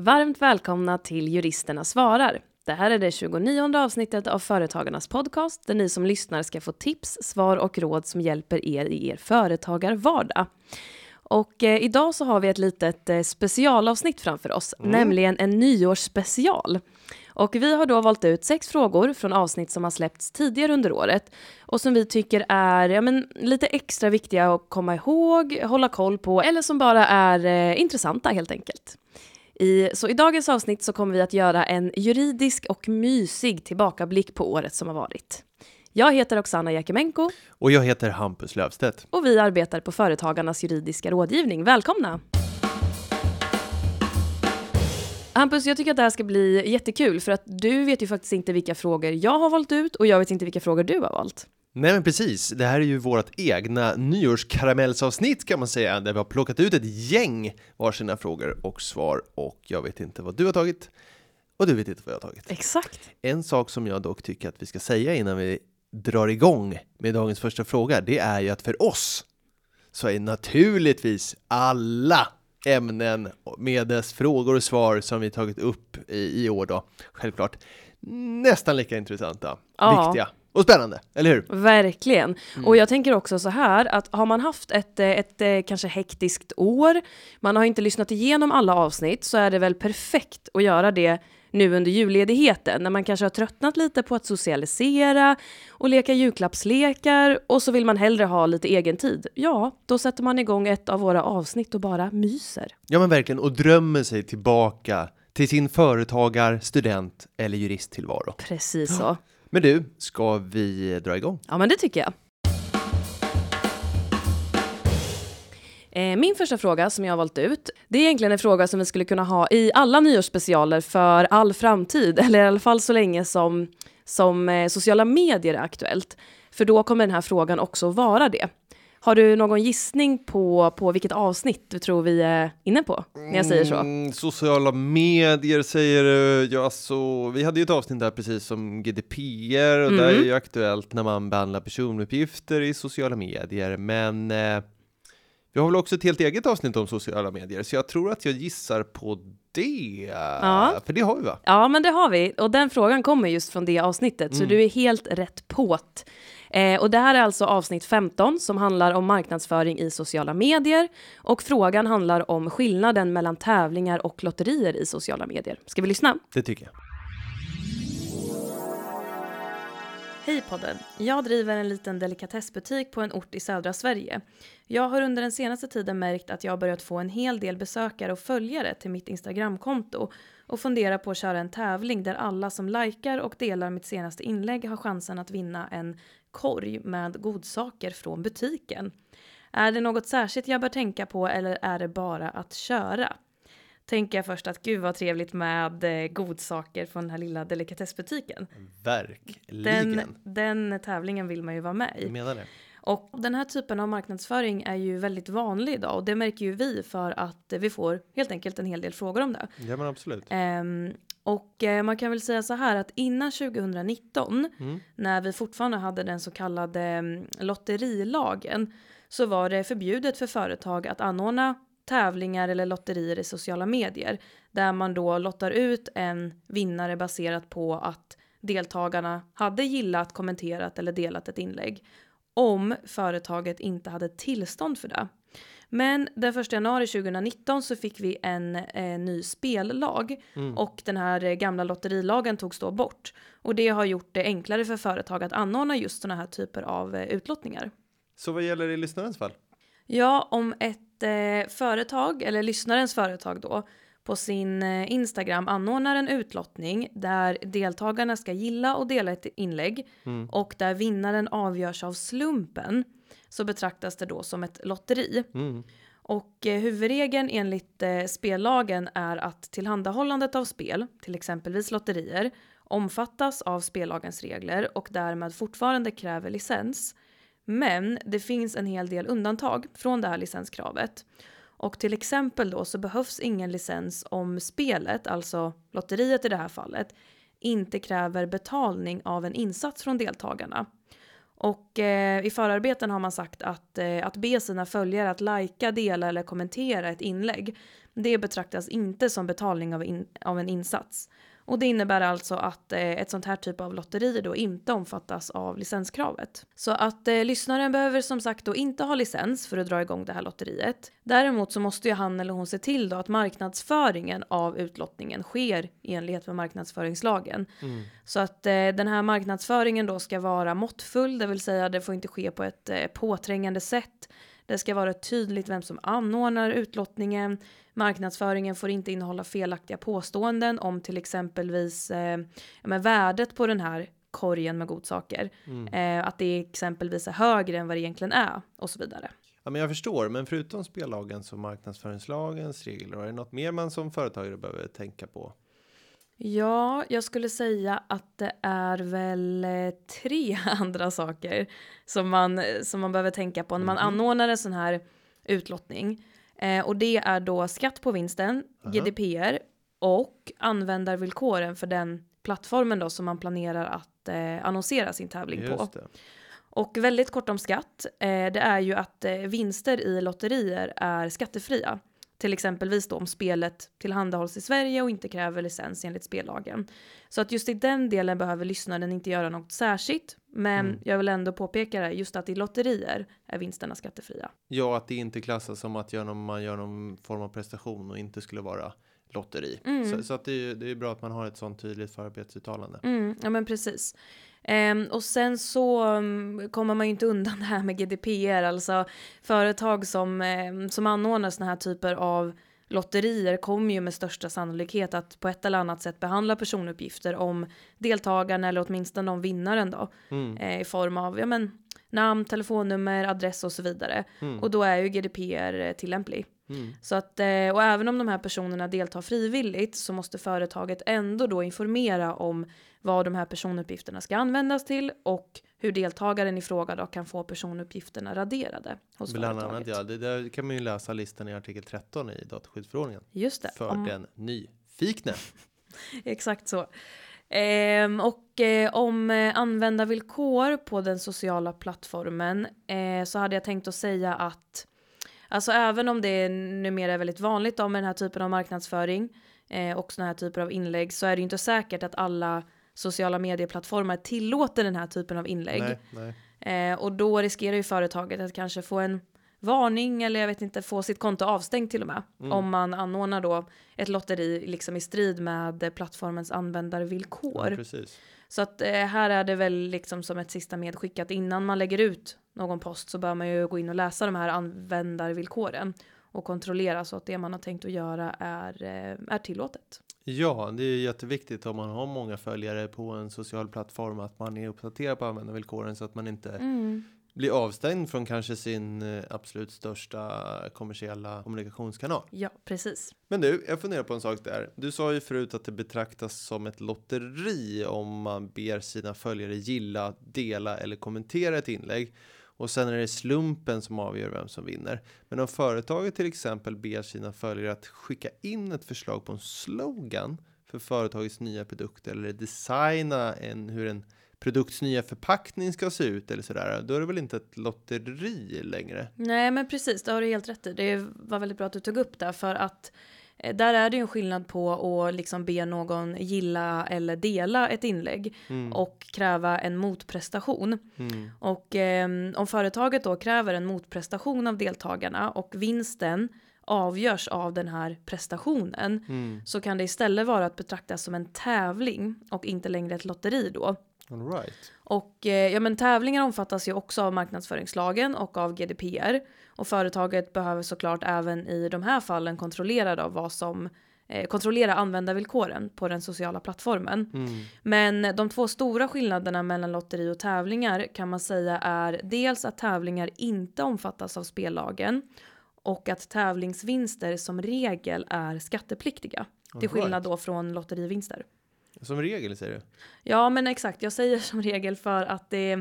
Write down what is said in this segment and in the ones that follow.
Varmt välkomna till Juristerna svarar. Det här är det 29 avsnittet av Företagarnas podcast där ni som lyssnar ska få tips, svar och råd som hjälper er i er företagarvardag. Och eh, idag så har vi ett litet eh, specialavsnitt framför oss, mm. nämligen en nyårsspecial. Och vi har då valt ut sex frågor från avsnitt som har släppts tidigare under året och som vi tycker är ja, men, lite extra viktiga att komma ihåg, hålla koll på eller som bara är eh, intressanta helt enkelt. I, så i dagens avsnitt så kommer vi att göra en juridisk och mysig tillbakablick på året som har varit. Jag heter Oksana Jakimenko. Och jag heter Hampus Löfstedt. Och vi arbetar på Företagarnas juridiska rådgivning. Välkomna! Hampus, jag tycker att det här ska bli jättekul för att du vet ju faktiskt inte vilka frågor jag har valt ut och jag vet inte vilka frågor du har valt. Nej men precis, det här är ju vårt egna nyårskaramellsavsnitt kan man säga, där vi har plockat ut ett gäng varsina frågor och svar och jag vet inte vad du har tagit och du vet inte vad jag har tagit. Exakt. En sak som jag dock tycker att vi ska säga innan vi drar igång med dagens första fråga, det är ju att för oss så är naturligtvis alla ämnen med dess frågor och svar som vi tagit upp i, i år då, självklart, nästan lika intressanta, ja. viktiga och spännande, eller hur? Verkligen. Mm. Och jag tänker också så här att har man haft ett, ett, ett kanske hektiskt år, man har inte lyssnat igenom alla avsnitt, så är det väl perfekt att göra det nu under julledigheten när man kanske har tröttnat lite på att socialisera och leka julklappslekar och så vill man hellre ha lite egen tid. Ja, då sätter man igång ett av våra avsnitt och bara myser. Ja, men verkligen och drömmer sig tillbaka till sin företagar, student eller juristtillvaro. Precis så. Men du, ska vi dra igång? Ja, men det tycker jag. Eh, min första fråga som jag har valt ut, det är egentligen en fråga som vi skulle kunna ha i alla nyårsspecialer för all framtid, eller i alla fall så länge som, som eh, sociala medier är aktuellt. För då kommer den här frågan också vara det. Har du någon gissning på, på vilket avsnitt du tror vi är inne på när jag säger så? Mm, sociala medier säger du, ja så vi hade ju ett avsnitt där precis som GDPR och mm. där är ju aktuellt när man behandlar personuppgifter i sociala medier, men eh, vi har väl också ett helt eget avsnitt om sociala medier, så jag tror att jag gissar på det. Ja. För det har vi va? Ja, men det har vi. Och den frågan kommer just från det avsnittet, mm. så du är helt rätt påt. Eh, och det här är alltså avsnitt 15 som handlar om marknadsföring i sociala medier. Och frågan handlar om skillnaden mellan tävlingar och lotterier i sociala medier. Ska vi lyssna? Det tycker jag. Hej podden! Jag driver en liten delikatessbutik på en ort i södra Sverige. Jag har under den senaste tiden märkt att jag har börjat få en hel del besökare och följare till mitt Instagramkonto och funderar på att köra en tävling där alla som likar och delar mitt senaste inlägg har chansen att vinna en korg med godsaker från butiken. Är det något särskilt jag bör tänka på eller är det bara att köra? tänker jag först att gud vad trevligt med eh, godsaker från den här lilla delikatessbutiken. Verkligen. Den, den tävlingen vill man ju vara med i. Jag menar det. Och den här typen av marknadsföring är ju väldigt vanlig idag och det märker ju vi för att vi får helt enkelt en hel del frågor om det. Ja men absolut. Um, och eh, man kan väl säga så här att innan 2019 mm. när vi fortfarande hade den så kallade um, lotterilagen så var det förbjudet för företag att anordna tävlingar eller lotterier i sociala medier där man då lottar ut en vinnare baserat på att deltagarna hade gillat, kommenterat eller delat ett inlägg om företaget inte hade tillstånd för det. Men den 1 januari 2019 så fick vi en eh, ny spellag mm. och den här eh, gamla lotterilagen togs då bort. Och det har gjort det enklare för företag att anordna just sådana här typer av eh, utlottningar. Så vad gäller i lyssnarens fall? Ja, om ett eh, företag, eller lyssnarens företag då, på sin eh, Instagram anordnar en utlottning där deltagarna ska gilla och dela ett inlägg mm. och där vinnaren avgörs av slumpen så betraktas det då som ett lotteri. Mm. Och eh, huvudregeln enligt eh, spellagen är att tillhandahållandet av spel, till exempelvis lotterier, omfattas av spellagens regler och därmed fortfarande kräver licens. Men det finns en hel del undantag från det här licenskravet. Och till exempel då så behövs ingen licens om spelet, alltså lotteriet i det här fallet, inte kräver betalning av en insats från deltagarna. Och eh, i förarbeten har man sagt att, eh, att be sina följare att lajka, dela eller kommentera ett inlägg. Det betraktas inte som betalning av, in, av en insats. Och det innebär alltså att eh, ett sånt här typ av lotteri då inte omfattas av licenskravet. Så att eh, lyssnaren behöver som sagt då inte ha licens för att dra igång det här lotteriet. Däremot så måste ju han eller hon se till då att marknadsföringen av utlottningen sker i enlighet med marknadsföringslagen. Mm. Så att eh, den här marknadsföringen då ska vara måttfull, det vill säga det får inte ske på ett eh, påträngande sätt. Det ska vara tydligt vem som anordnar utlottningen. Marknadsföringen får inte innehålla felaktiga påståenden om till exempelvis eh, men värdet på den här korgen med godsaker. Mm. Eh, att det exempelvis är högre än vad det egentligen är och så vidare. Ja, men jag förstår, men förutom spellagens och marknadsföringslagens regler, är det något mer man som företagare behöver tänka på? Ja, jag skulle säga att det är väl eh, tre andra saker som man, som man behöver tänka på när man Mhm. anordnar en sån här utlottning. Eh, och det är då skatt på vinsten, Aha. GDPR och användarvillkoren för den plattformen då som man planerar att eh, annonsera sin tävling på. Just det. Och väldigt kort om skatt, eh, det är ju att eh, vinster i lotterier är skattefria. Till exempelvis då om spelet tillhandahålls i Sverige och inte kräver licens enligt spellagen. Så att just i den delen behöver lyssnaren inte göra något särskilt. Men Mm. jag vill ändå påpeka det, just att i lotterier är vinsterna skattefria. Ja, att det inte klassas som att man gör någon form av prestation och inte skulle vara lotteri. Mm. Så, så att det, är, det är bra att man har ett sånt tydligt förarbetsuttalande. Mm, ja men precis. Ehm, och sen så mm, kommer man ju inte undan det här med GDPR, alltså företag som, ehm, som anordnar såna här typer av lotterier kommer ju med största sannolikhet att på ett eller annat sätt behandla personuppgifter om deltagarna eller åtminstone om vinnaren då Mm. eh, i form av ja, men, namn, telefonnummer, adress och så vidare. Mm. Och då är ju GDPR eh, tillämplig. Mm. Så att, eh, och även om de här personerna deltar frivilligt så måste företaget ändå då informera om vad de här personuppgifterna ska användas till och hur deltagaren i fråga då kan få personuppgifterna raderade hos Bland företaget. annat, ja, det där kan man ju läsa listan i artikel 13 i dataskyddsförordningen. Just det, För om, den nyfikne. exakt så. Ehm, och eh, om eh, användarvillkor på den sociala plattformen eh, så hade jag tänkt att säga att Alltså även om det numera är väldigt vanligt då med den här typen av marknadsföring eh, och såna här typer av inlägg så är det ju inte säkert att alla sociala medieplattformar tillåter den här typen av inlägg. Nej, nej. Eh, och då riskerar ju företaget att kanske få en varning eller jag vet inte få sitt konto avstängt till och med. Mm. Om man anordnar då ett lotteri liksom i strid med plattformens användarvillkor. Ja, precis. Så att eh, här är det väl liksom som ett sista medskick att innan man lägger ut någon post så bör man ju gå in och läsa de här användarvillkoren och kontrollera så att det man har tänkt att göra är, eh, är tillåtet. Ja, det är jätteviktigt om man har många följare på en social plattform att man är uppdaterad på användarvillkoren så att man inte Mm. blir avstängd från kanske sin eh, absolut största kommersiella kommunikationskanal. Ja, precis. Men du, jag funderar på en sak där. Du sa ju förut att det betraktas som ett lotteri om man ber sina följare gilla, dela eller kommentera ett inlägg. Och sen är det slumpen som avgör vem som vinner. Men om företaget till exempel ber sina följare att skicka in ett förslag på en slogan för företagets nya produkt eller designa en, hur en produkts nya förpackning ska se ut eller sådär. Då är det väl inte ett lotteri längre? Nej, men precis, det har du helt rätt i. Det var väldigt bra att du tog upp det för att där är det ju en skillnad på att liksom be någon gilla eller dela ett inlägg Mm. och kräva en motprestation. Mm. Och eh, om företaget då kräver en motprestation av deltagarna och vinsten avgörs av den här prestationen Mm. så kan det istället vara att betraktas som en tävling och inte längre ett lotteri då. All right. Och eh, ja, men tävlingar omfattas ju också av marknadsföringslagen och av GDPR. Och företaget behöver såklart även i de här fallen kontrollera då vad som eh, kontrollera användarvillkoren på den sociala plattformen. Mm. Men de två stora skillnaderna mellan lotteri och tävlingar kan man säga är dels att tävlingar inte omfattas av spellagen och att tävlingsvinster som regel är skattepliktiga. Till All skillnad right. då från lotterivinster. Som regel säger du? Ja, men exakt. Jag säger som regel för att det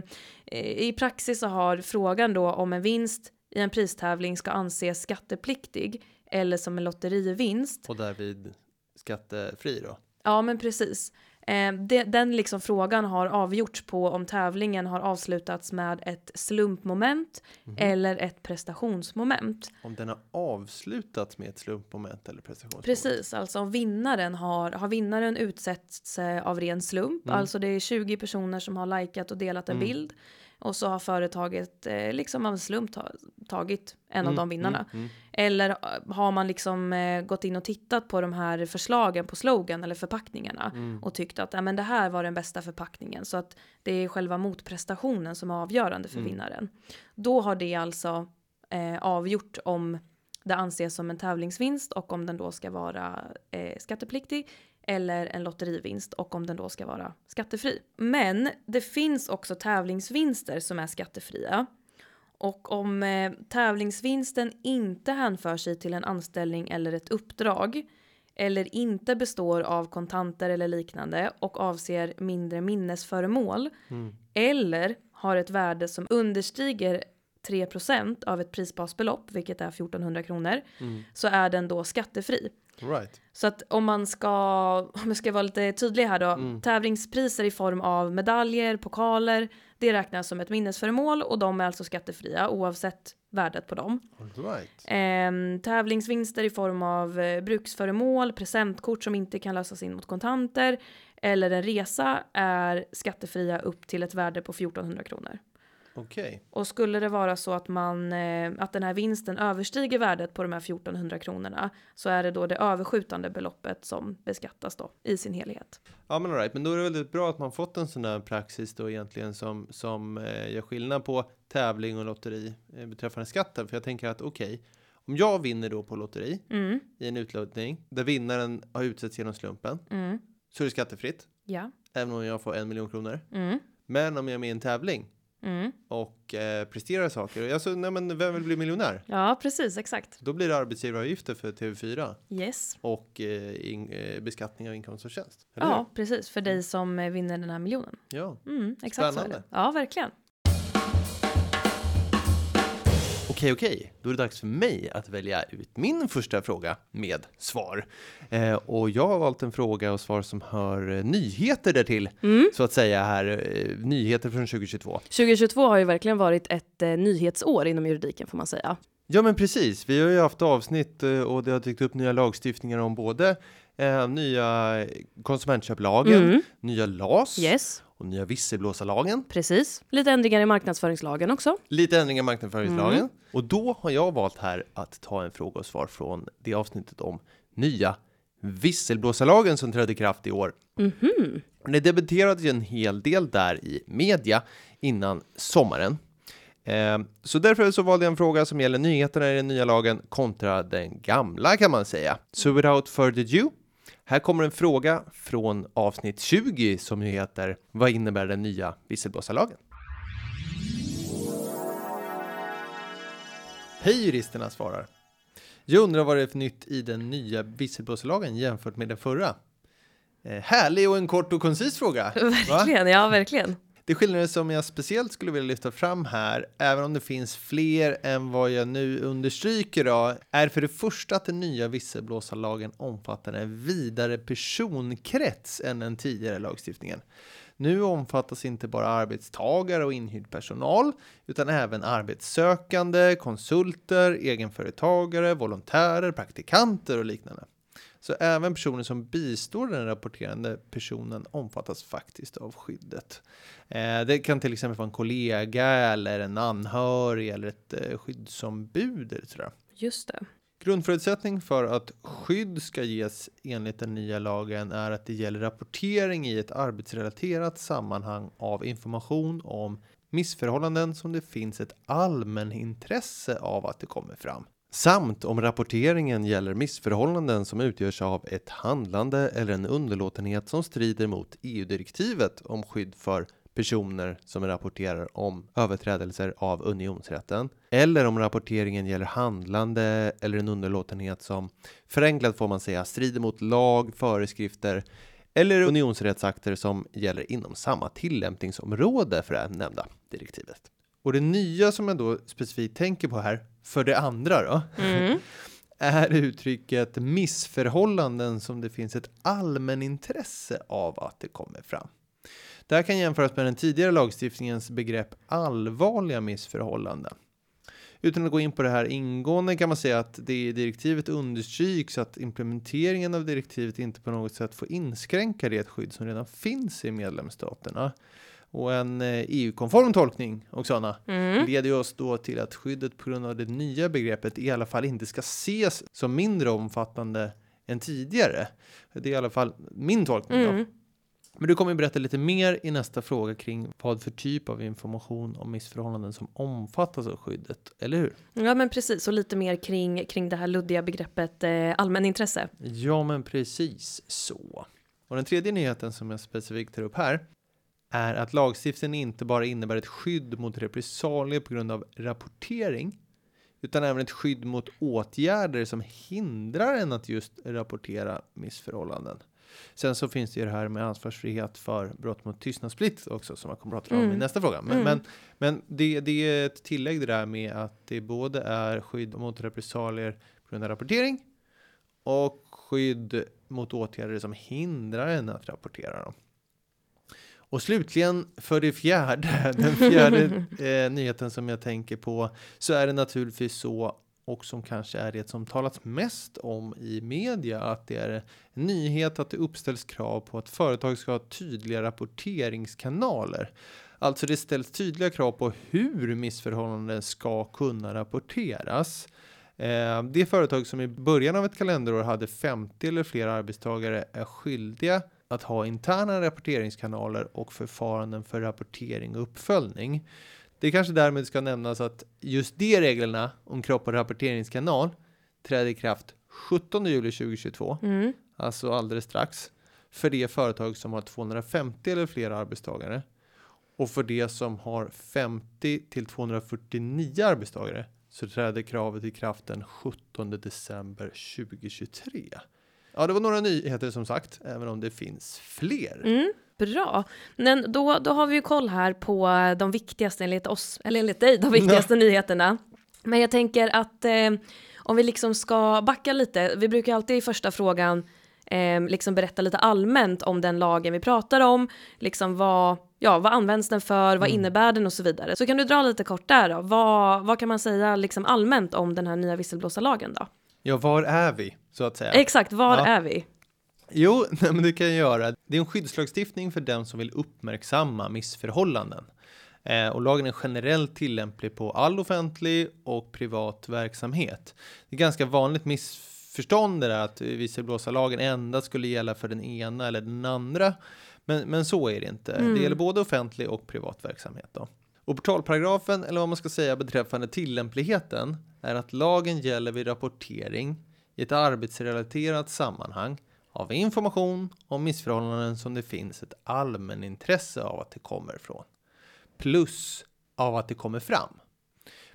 eh, i praxis så har frågan då om en vinst i en pristävling ska anses skattepliktig eller som en lotterivinst. Och därvid skattefri då? Ja, men precis. Eh, det, den liksom frågan har avgjorts på om tävlingen har avslutats med ett slumpmoment eller ett prestationsmoment. Om den har avslutats med ett slumpmoment eller prestationsmoment? Precis, alltså om vinnaren har, har vinnaren utsetts eh, av ren slump, alltså det är 20 personer som har likat och delat en bild och så har företaget eh, liksom av en slump ta, tagit en av de vinnarna. Eller eh, har man liksom eh, gått in och tittat på de här förslagen på slogan eller förpackningarna och tyckt att men det här var den bästa förpackningen så att det är själva motprestationen som är avgörande för vinnaren. Då har det alltså eh, avgjort om det anses som en tävlingsvinst och om den då ska vara eh, skattepliktig eller en lotterivinst och om den då ska vara skattefri. Men det finns också tävlingsvinster som är skattefria. Och om eh, tävlingsvinsten inte hänför sig till en anställning eller ett uppdrag eller inte består av kontanter eller liknande och avser mindre minnesföremål eller har ett värde som understiger 3% av ett prisbasbelopp, vilket är 1400 kronor, så är den då skattefri. Right. Så att om man ska, om jag ska vara lite tydlig här då, Mm. tävlingspriser i form av medaljer, pokaler, det räknas som ett minnesföremål och de är alltså skattefria oavsett värdet på dem. All right. Ehm, tävlingsvinster i form av eh, bruksföremål, presentkort som inte kan lösas in mot kontanter eller en resa är skattefria upp till ett värde på 1400 kronor. Okej. Och skulle det vara så att man eh, att den här vinsten överstiger värdet på de här 1400 kronorna så är det då det överskjutande beloppet som beskattas då i sin helhet. Ja men all right. men då är det väldigt bra att man fått en sån här praxis då egentligen som, som eh, gör skillnad på tävling och lotteri eh, beträffande skatten. För jag tänker att okej, om jag vinner då på lotteri Mm, i en utlottning där vinnaren har utsetts genom slumpen mm, så är det skattefritt. ja, Även om jag får en miljon kronor. mm, Men om jag är med i en tävling mm. och eh, presterar saker. Alltså, nej men vem vill bli miljonär? Ja, precis, exakt. Då blir det arbetsgivaravgifter för TV4 Yes. och eh, in, eh, beskattning av inkomst och tjänst. Ja, precis, för dig som eh, vinner den här miljonen. ja. Mm, exakt Spännande. det. Ja, verkligen. Okej, okej. Då är det dags för mig att välja ut min första fråga med svar. Eh, och jag har valt en fråga och svar som hör eh, nyheter därtill, Mm. så att säga här. Eh, nyheter från 2022. 2022 har ju verkligen varit ett eh, nyhetsår inom juridiken får man säga. Ja, men precis. Vi har ju haft avsnitt eh, och det har dykt upp nya lagstiftningar om både eh, nya konsumentköplagen, Mm. nya LAS Yes, och nya visselblåsarlagen. precis. Lite ändringar i marknadsföringslagen också. Lite ändringar i marknadsföringslagen. Mm. Och då har jag valt här att ta en fråga och svar från det avsnittet om nya visselblåsarlagen som trädde i kraft i år. Mhm. Det debatterades ju en hel del där i media innan sommaren. Eh, så därför så valde jag en fråga som gäller nyheterna i den nya lagen kontra den gamla kan man säga. So without further ado, här kommer en fråga från avsnitt 20 som ju heter Vad innebär den nya visselblåsarlagen? Hej juristerna svarar. Jag undrar vad det är för nytt i den nya visselblåsarlagen jämfört med den förra. Eh, härlig och en kort och koncis fråga. va? Ja verkligen. Det skillnader som jag speciellt skulle vilja lyfta fram här, även om det finns fler än vad jag nu understryker då, är för det första att den nya visselblåsarlagen omfattar en vidare personkrets än den tidigare lagstiftningen. Nu omfattas inte bara arbetstagare och inhyrd personal, utan även arbetssökande, konsulter, egenföretagare, volontärer, praktikanter och liknande. Så även personer som bistår den rapporterande personen omfattas faktiskt av skyddet. Eh, det kan till exempel vara en kollega eller en anhörig eller ett eh, skyddsombud eller sådär. Just det. Grundförutsättning för att skydd ska ges enligt den nya lagen är att det gäller rapportering i ett arbetsrelaterat sammanhang av information om missförhållanden som det finns ett allmänintresse av att det kommer fram. Samt om rapporteringen gäller missförhållanden som utgörs av ett handlande eller en underlåtenhet som strider mot EU-direktivet om skydd för personer som rapporterar om överträdelser av unionsrätten eller om rapporteringen gäller handlande eller en underlåtenhet som förenklat får man säga strider mot lag, föreskrifter eller unionsrättsakter som gäller inom samma tillämpningsområde för det nämnda direktivet. Och det nya som jag då specifikt tänker på här, för det andra då, Mm. är uttrycket missförhållanden som det finns ett allmänintresse av att det kommer fram. Det här kan jämföras med den tidigare lagstiftningens begrepp allvarliga missförhållanden. Utan att gå in på det här ingående kan man säga att det i direktivet understryks att implementeringen av direktivet inte på något sätt får inskränka det skydd som redan finns i medlemsstaterna. Och en EU-konform eh, tolkning och sådana mm. leder oss då till att skyddet på grund av det nya begreppet i alla fall inte ska ses som mindre omfattande än tidigare. Det är i alla fall min tolkning. Mm. Då. Men du kommer att berätta lite mer i nästa fråga kring vad för typ av information om missförhållanden som omfattas av skyddet, eller hur? Ja, men precis och lite mer kring kring det här luddiga begreppet eh, allmänintresse. Ja, men precis så. Och den tredje nyheten som jag specifikt tar upp här är att lagstiftningen inte bara innebär ett skydd mot repressalier på grund av rapportering utan även ett skydd mot åtgärder som hindrar en att just rapportera missförhållanden. Sen så finns det ju det här med ansvarsfrihet för brott mot tystnadsplikt också som jag kommer att prata om mm. i nästa fråga. Men, mm. men, men det, det är ett tillägg det där med att det både är skydd mot repressalier på grund av rapportering och skydd mot åtgärder som hindrar en att rapportera dem. Och slutligen för det fjärde, den fjärde eh, nyheten som jag tänker på, så är det naturligtvis så och som kanske är det som talats mest om i media att det är en nyhet att det uppställs krav på att företag ska ha tydliga rapporteringskanaler. Alltså det ställs tydliga krav på hur missförhållanden ska kunna rapporteras. Eh, det företag som i början av ett kalenderår hade 50 eller fler arbetstagare är skyldiga att ha interna rapporteringskanaler och förfaranden för rapportering och uppföljning. Det kanske därmed ska nämnas att just de reglerna om krav på rapporteringskanal träder i kraft 17 juli 2022, mm. alltså alldeles strax, för de företag som har 250 eller fler arbetstagare. Och för de som har 50 till 249 arbetstagare så träder kravet i kraft den 17 december 2023. Ja, det var några nyheter som sagt, även om det finns fler. Mm, bra, men då, då har vi ju koll här på de viktigaste enligt oss, eller enligt dig, de viktigaste Nej. nyheterna. Men jag tänker att eh, om vi liksom ska backa lite, vi brukar alltid i första frågan eh, liksom berätta lite allmänt om den lagen vi pratar om, liksom vad, ja, vad används den för, mm. vad innebär den och så vidare. Så kan du dra lite kort där då, vad, vad kan man säga liksom allmänt om den här nya visselblåsarlagen då? Ja, var är vi så att säga? Exakt, var ja. är vi? Jo, nej, men det kan jag göra. Det är en skyddslagstiftning för den som vill uppmärksamma missförhållanden. Eh, och lagen är generellt tillämplig på all offentlig och privat verksamhet. Det är ganska vanligt missförstånd det där att visselblåsarlagen endast skulle gälla för den ena eller den andra. Men, men så är det inte. Mm. Det gäller både offentlig och privat verksamhet. Då. Och portalparagrafen, eller vad man ska säga beträffande tillämpligheten, är att lagen gäller vid rapportering i ett arbetsrelaterat sammanhang av information om missförhållanden som det finns ett allmänintresse av att det kommer ifrån. Plus av att det kommer fram.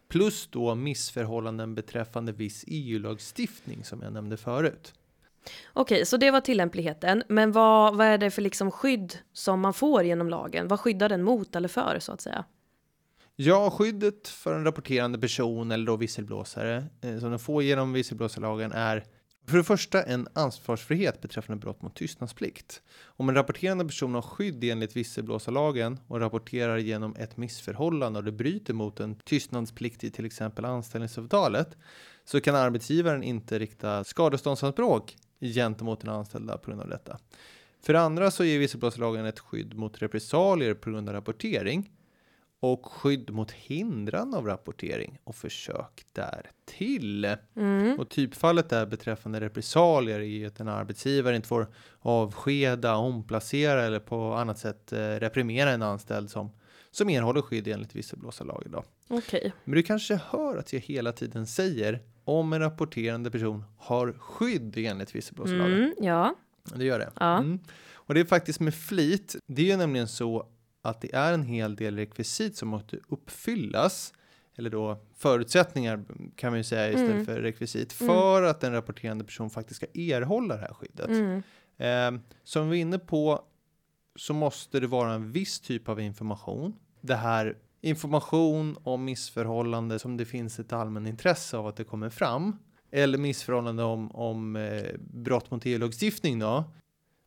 Plus då missförhållanden beträffande viss EU-lagstiftning som jag nämnde förut. Okej, så det var tillämpligheten. Men vad, vad är det för liksom skydd som man får genom lagen? Vad skyddar den mot eller för så att säga? Ja, skyddet för en rapporterande person eller då visselblåsare eh, som den får genom visselblåsarlagen är för det första en ansvarsfrihet beträffande brott mot tystnadsplikt. Om en rapporterande person har skydd enligt visselblåsarlagen och rapporterar genom ett missförhållande och det bryter mot en tystnadsplikt i till exempel anställningsavtalet så kan arbetsgivaren inte rikta skadeståndsanspråk gentemot den anställda på grund av detta. För det andra så ger visselblåsarlagen ett skydd mot repressalier på grund av rapportering och skydd mot hindran av rapportering och försök därtill. Mm. Och typfallet är beträffande repressalier i att en arbetsgivare inte får avskeda, omplacera eller på annat sätt eh, reprimera en anställd som som erhåller skydd enligt visselblåsarlagen. Okay. Men du kanske hör att jag hela tiden säger om en rapporterande person har skydd enligt visselblåsarlagen. Mm, ja. Det gör det. Ja. Mm. Och det är faktiskt med flit. Det är ju nämligen så att det är en hel del rekvisit som måste uppfyllas eller då förutsättningar kan man ju säga istället mm. för rekvisit mm. för mm. att en rapporterande person faktiskt ska erhålla det här skyddet. Mm. Eh, som vi är inne på så måste det vara en viss typ av information. Det här information om missförhållande som det finns ett allmän intresse av att det kommer fram. eller missförhållande om, om eh, brott mot EU-lagstiftning då.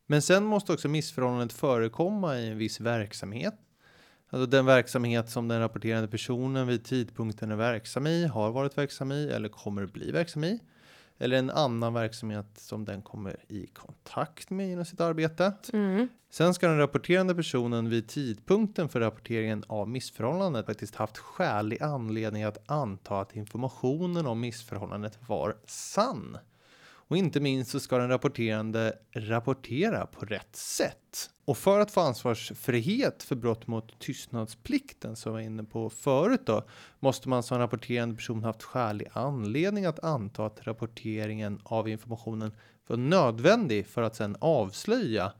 Men sen måste också missförhållandet förekomma i en viss verksamhet. Alltså den verksamhet som den rapporterande personen vid tidpunkten är verksam i, har varit verksam i eller kommer bli verksam i eller en annan verksamhet som den kommer i kontakt med inom sitt arbete. Mm. Sen ska den rapporterande personen vid tidpunkten för rapporteringen av missförhållandet faktiskt haft skälig anledning att anta att informationen om missförhållandet var sann. Och inte minst så ska den rapporterande rapportera på rätt sätt. Och för att få ansvarsfrihet för brott mot tystnadsplikten som jag var inne på förut då, måste man som rapporterande person haft skälig anledning att anta att rapporteringen av informationen var nödvändig för att sedan avslöja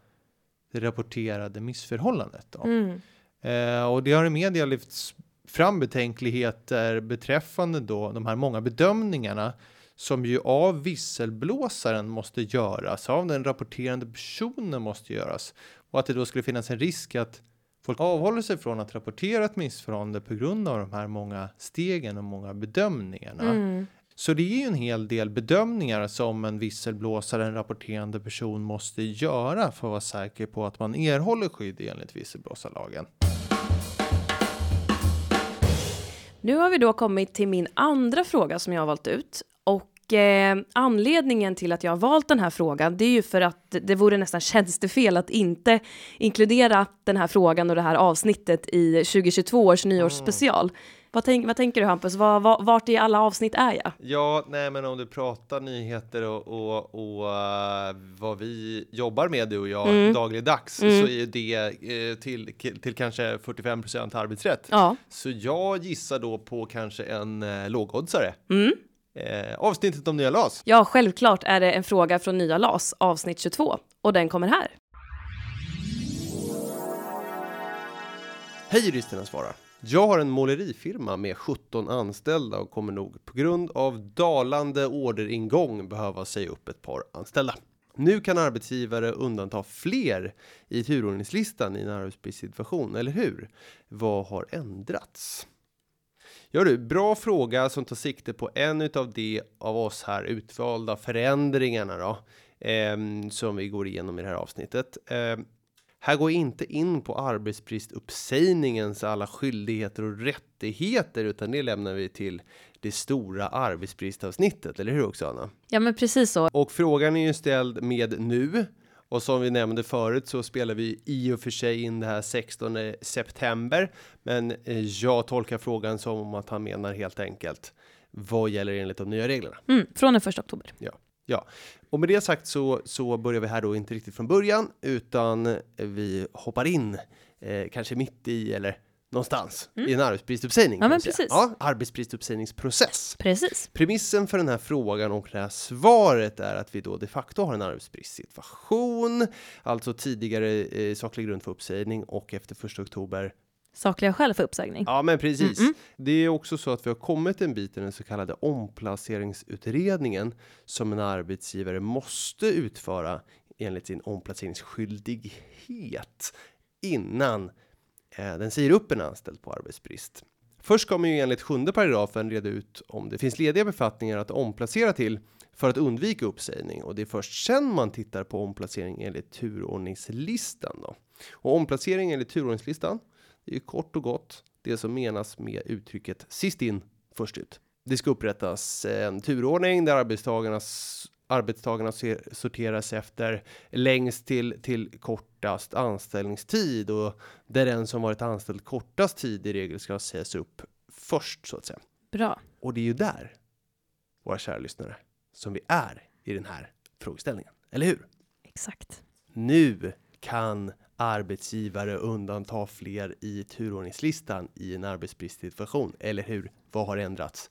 det rapporterade missförhållandet. Mm. Eh, och det har i media lyfts fram betänkligheter beträffande då de här många bedömningarna som ju av visselblåsaren måste göras, av den rapporterande personen måste göras. Och att det då skulle finnas en risk att folk avhåller sig från att rapportera ett missförhållande på grund av de här många stegen och många bedömningarna. Mm. Så det är ju en hel del bedömningar som en visselblåsare, en rapporterande person måste göra för att vara säker på att man erhåller skydd enligt visselblåsarlagen. Nu har vi då kommit till min andra fråga som jag har valt ut. Och eh, anledningen till att jag har valt den här frågan, det är ju för att det vore nästan tjänstefel att inte inkludera den här frågan och det här avsnittet i 2022 års nyårsspecial. Vad, tänk, vad tänker du Hampus? Var, var, vart i alla avsnitt är jag? Ja, nej, men om du pratar nyheter och, och, och uh, vad vi jobbar med du och jag Mm. dagligdags Mm. så är det eh, till, till kanske 45 arbetsrätt. Ja. Så jag gissar då på kanske en uh, lågoddsare. Mm. Eh, avsnittet om nya LAS. Ja, självklart är det en fråga från nya LAS, avsnitt 22. Och den kommer här. Hej juristerna svarar. Jag har en målerifirma med 17 anställda och kommer nog på grund av dalande orderingång behöva säga upp ett par anställda. Nu kan arbetsgivare undanta fler i turordningslistan i en arbetsbristsituation, eller hur? Vad har ändrats? Ja du, bra fråga som tar sikte på en utav de av oss här utvalda förändringarna då, ehm, som vi går igenom i det här avsnittet. Ehm, här går jag inte in på arbetsbristuppsägningens alla skyldigheter och rättigheter, utan det lämnar vi till det stora arbetsbristavsnittet, eller hur också Anna? Ja, men precis så. Och frågan är ju ställd med nu. Och som vi nämnde förut så spelar vi i och för sig in det här 16 september. Men eh, jag tolkar frågan som att han menar helt enkelt vad gäller enligt de nya reglerna. Mm, från den 1 oktober. Ja, och med det sagt så, så börjar vi här då inte riktigt från början utan vi hoppar in eh, kanske mitt i eller någonstans i en arbetsbristuppsägning. Ja, men precis. Ja, arbetsbristuppsägningsprocess. Precis. Premissen för den här frågan och det här svaret är att vi då de facto har en arbetsbristsituation, alltså tidigare eh, saklig grund för uppsägning och efter första oktober. Sakliga skäl för uppsägning. Ja, men precis. Mm-mm. Det är också så att vi har kommit en bit i den så kallade omplaceringsutredningen som en arbetsgivare måste utföra enligt sin omplaceringsskyldighet innan Eh, den säger upp en anställd på arbetsbrist. Först ska man ju enligt sjunde paragrafen reda ut om det finns lediga befattningar att omplacera till för att undvika uppsägning och det är först sen man tittar på omplacering enligt turordningslistan då. Och omplacering enligt turordningslistan, det är ju kort och gott det som menas med uttrycket sist in först ut. Det ska upprättas en turordning där arbetstagarnas arbetstagarna sorteras efter längst till till kortast anställningstid och där den som varit anställd kortast tid i regel ska sägas upp först så att säga. Bra. Och det är ju där, våra kära lyssnare, som vi är i den här frågeställningen. Eller hur? Exakt. Nu kan arbetsgivare undanta fler i turordningslistan i en arbetsbristsituation. Eller hur? Vad har ändrats?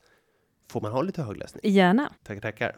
Får man ha lite högläsning? Gärna. Tackar, tackar.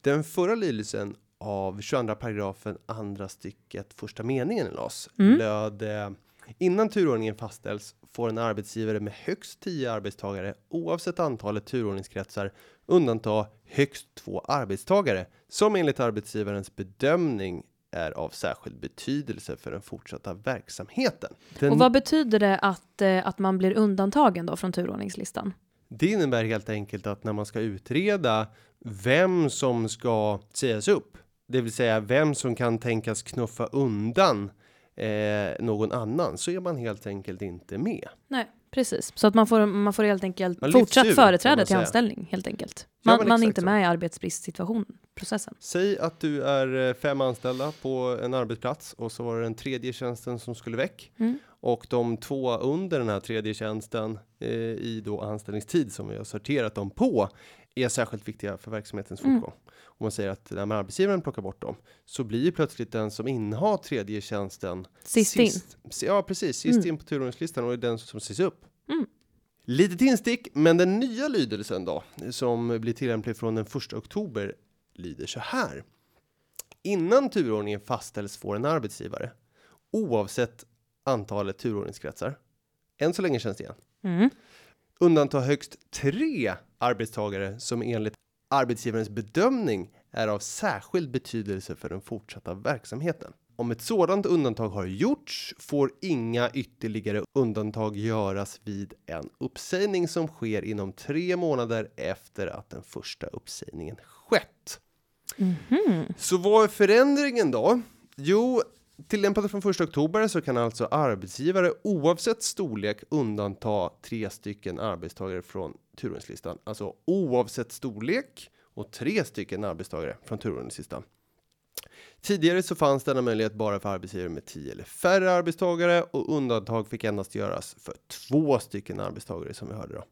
Den förra lydelsen av 22 paragrafen andra stycket första meningen i LAS Mm. löd eh, Innan turordningen fastställs får en arbetsgivare med högst 10 arbetstagare oavsett antalet turordningskretsar undanta högst två arbetstagare som enligt arbetsgivarens bedömning är av särskild betydelse för den fortsatta verksamheten. Den, Och vad betyder det att, eh, att man blir undantagen då från turordningslistan? Det innebär helt enkelt att när man ska utreda vem som ska sägas upp, det vill säga vem som kan tänkas knuffa undan eh, någon annan, så är man helt enkelt inte med. Nej, precis. Så att man får, man får helt enkelt Man fortsatt kan företräde till anställning, helt enkelt. Ja, Man, men man är inte så. med i arbetsbristsituationen, processen. Säg att du är eh, fem anställda på en arbetsplats och så var det den tredje tjänsten som skulle väck. Mm. Och de två under den här tredje tjänsten eh, i då anställningstid som vi har sorterat dem på är särskilt viktiga för verksamhetens Mm. fortgång. Om man säger att när man arbetsgivaren plockar bort dem så blir ju plötsligt den som innehar tredje tjänsten Sist in. Ja, precis. Sist Mm. in på turordningslistan och är den som ses upp. Mm. Litet instick, men den nya lydelsen då, som blir tillämplig från den 1 oktober, lyder så här. Innan turordningen fastställs får en arbetsgivare, oavsett antalet turordningskretsar, än så länge känns det igen, Mm. undanta högst tre arbetstagare som enligt arbetsgivarens bedömning är av särskild betydelse för den fortsatta verksamheten. Om ett sådant undantag har gjorts får inga ytterligare undantag göras vid en uppsägning som sker inom tre månader efter att den första uppsägningen skett. Mhm. Så vad är förändringen då? Jo, tillämpade från 1 oktober så kan alltså arbetsgivare oavsett storlek undanta tre stycken arbetstagare från turordningslistan. Alltså oavsett storlek och tre stycken arbetstagare från turordningslistan. Tidigare så fanns denna möjlighet bara för arbetsgivare med 10 eller färre arbetstagare och undantag fick endast göras för två stycken arbetstagare som vi hörde då.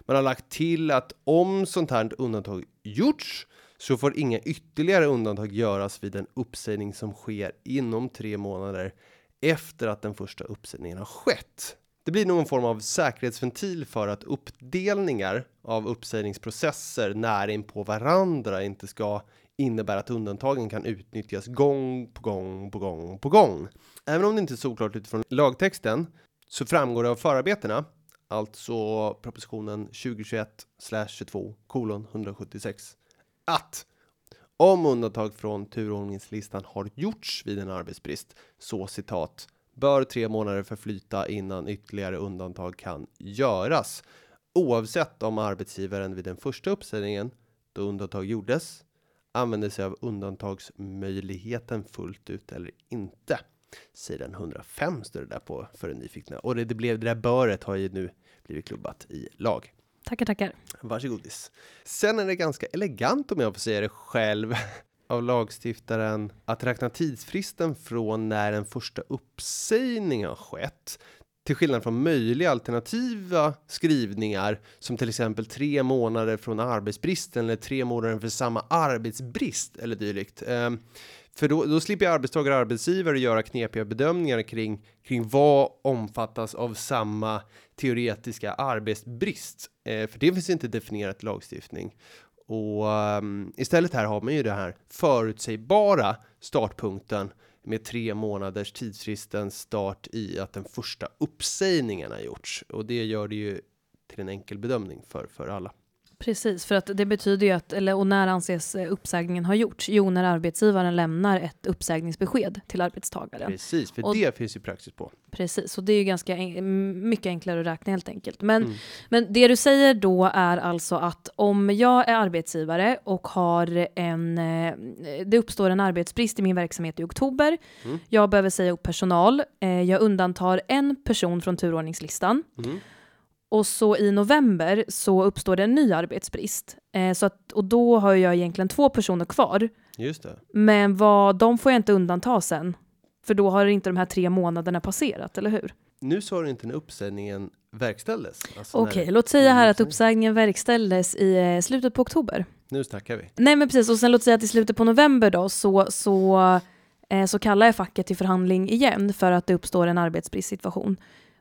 Man har lagt till att om sånt här undantag gjorts så får inga ytterligare undantag göras vid en uppsägning som sker inom tre månader efter att den första uppsägningen har skett. Det blir någon form av säkerhetsventil för att uppdelningar av uppsägningsprocesser nära in på varandra inte ska innebära att undantagen kan utnyttjas gång på gång på gång på gång. Även om det inte är solklart utifrån lagtexten så framgår det av förarbetena, alltså propositionen 2021 22 kolon 176 att om undantag från turordningslistan har gjorts vid en arbetsbrist, så citat, bör tre månader förflyta innan ytterligare undantag kan göras. Oavsett om arbetsgivaren vid den första uppsägningen, då undantag gjordes, använder sig av undantagsmöjligheten fullt ut eller inte. Sidan 105 står det där på för den nyfikna. Och det, det blev det där böret har ju nu blivit klubbat i lag. Tackar, tackar. Varsågodis. Sen är det ganska elegant om jag får säga det själv av lagstiftaren att räkna tidsfristen från när en första uppsägning har skett till skillnad från möjliga alternativa skrivningar som till exempel tre månader från arbetsbristen eller tre månader för samma arbetsbrist eller dylikt. Ehm, för då, då slipper arbetstagare och arbetsgivare göra knepiga bedömningar kring, kring vad omfattas av samma teoretiska arbetsbrist. Eh, för det finns inte definierat lagstiftning. Och um, istället här har man ju det här förutsägbara startpunkten med tre månaders tidsfristens start i att den första uppsägningen har gjorts. Och det gör det ju till en enkel bedömning för, för alla. Precis, för att det betyder ju att, eller och när anses eh, uppsägningen ha gjorts? Jo, när arbetsgivaren lämnar ett uppsägningsbesked till arbetstagaren. Precis, för Och- det finns ju praxis på. Precis, och det är ju ganska en, mycket enklare att räkna helt enkelt. Men, Mm. men det du säger då är alltså att om jag är arbetsgivare och har en, eh, det uppstår en arbetsbrist i min verksamhet i oktober, Mm. jag behöver säga upp personal, eh, jag undantar en person från turordningslistan Mm. Och så i november så uppstår det en ny arbetsbrist. Eh, så att, och då har jag egentligen två personer kvar, Just det. men vad, de får jag inte undanta sen. För då har inte de här tre månaderna passerat, eller hur? Nu sa du inte när uppsägningen verkställdes. Alltså Okej, låt säga här att Mm. uppsägningen verkställdes i eh, slutet på oktober. Nu snackar vi. Nej men precis, och sen låt säga att i slutet på november då så, så, eh, så kallar jag facket till förhandling igen för att det uppstår en arbetsbristsituation.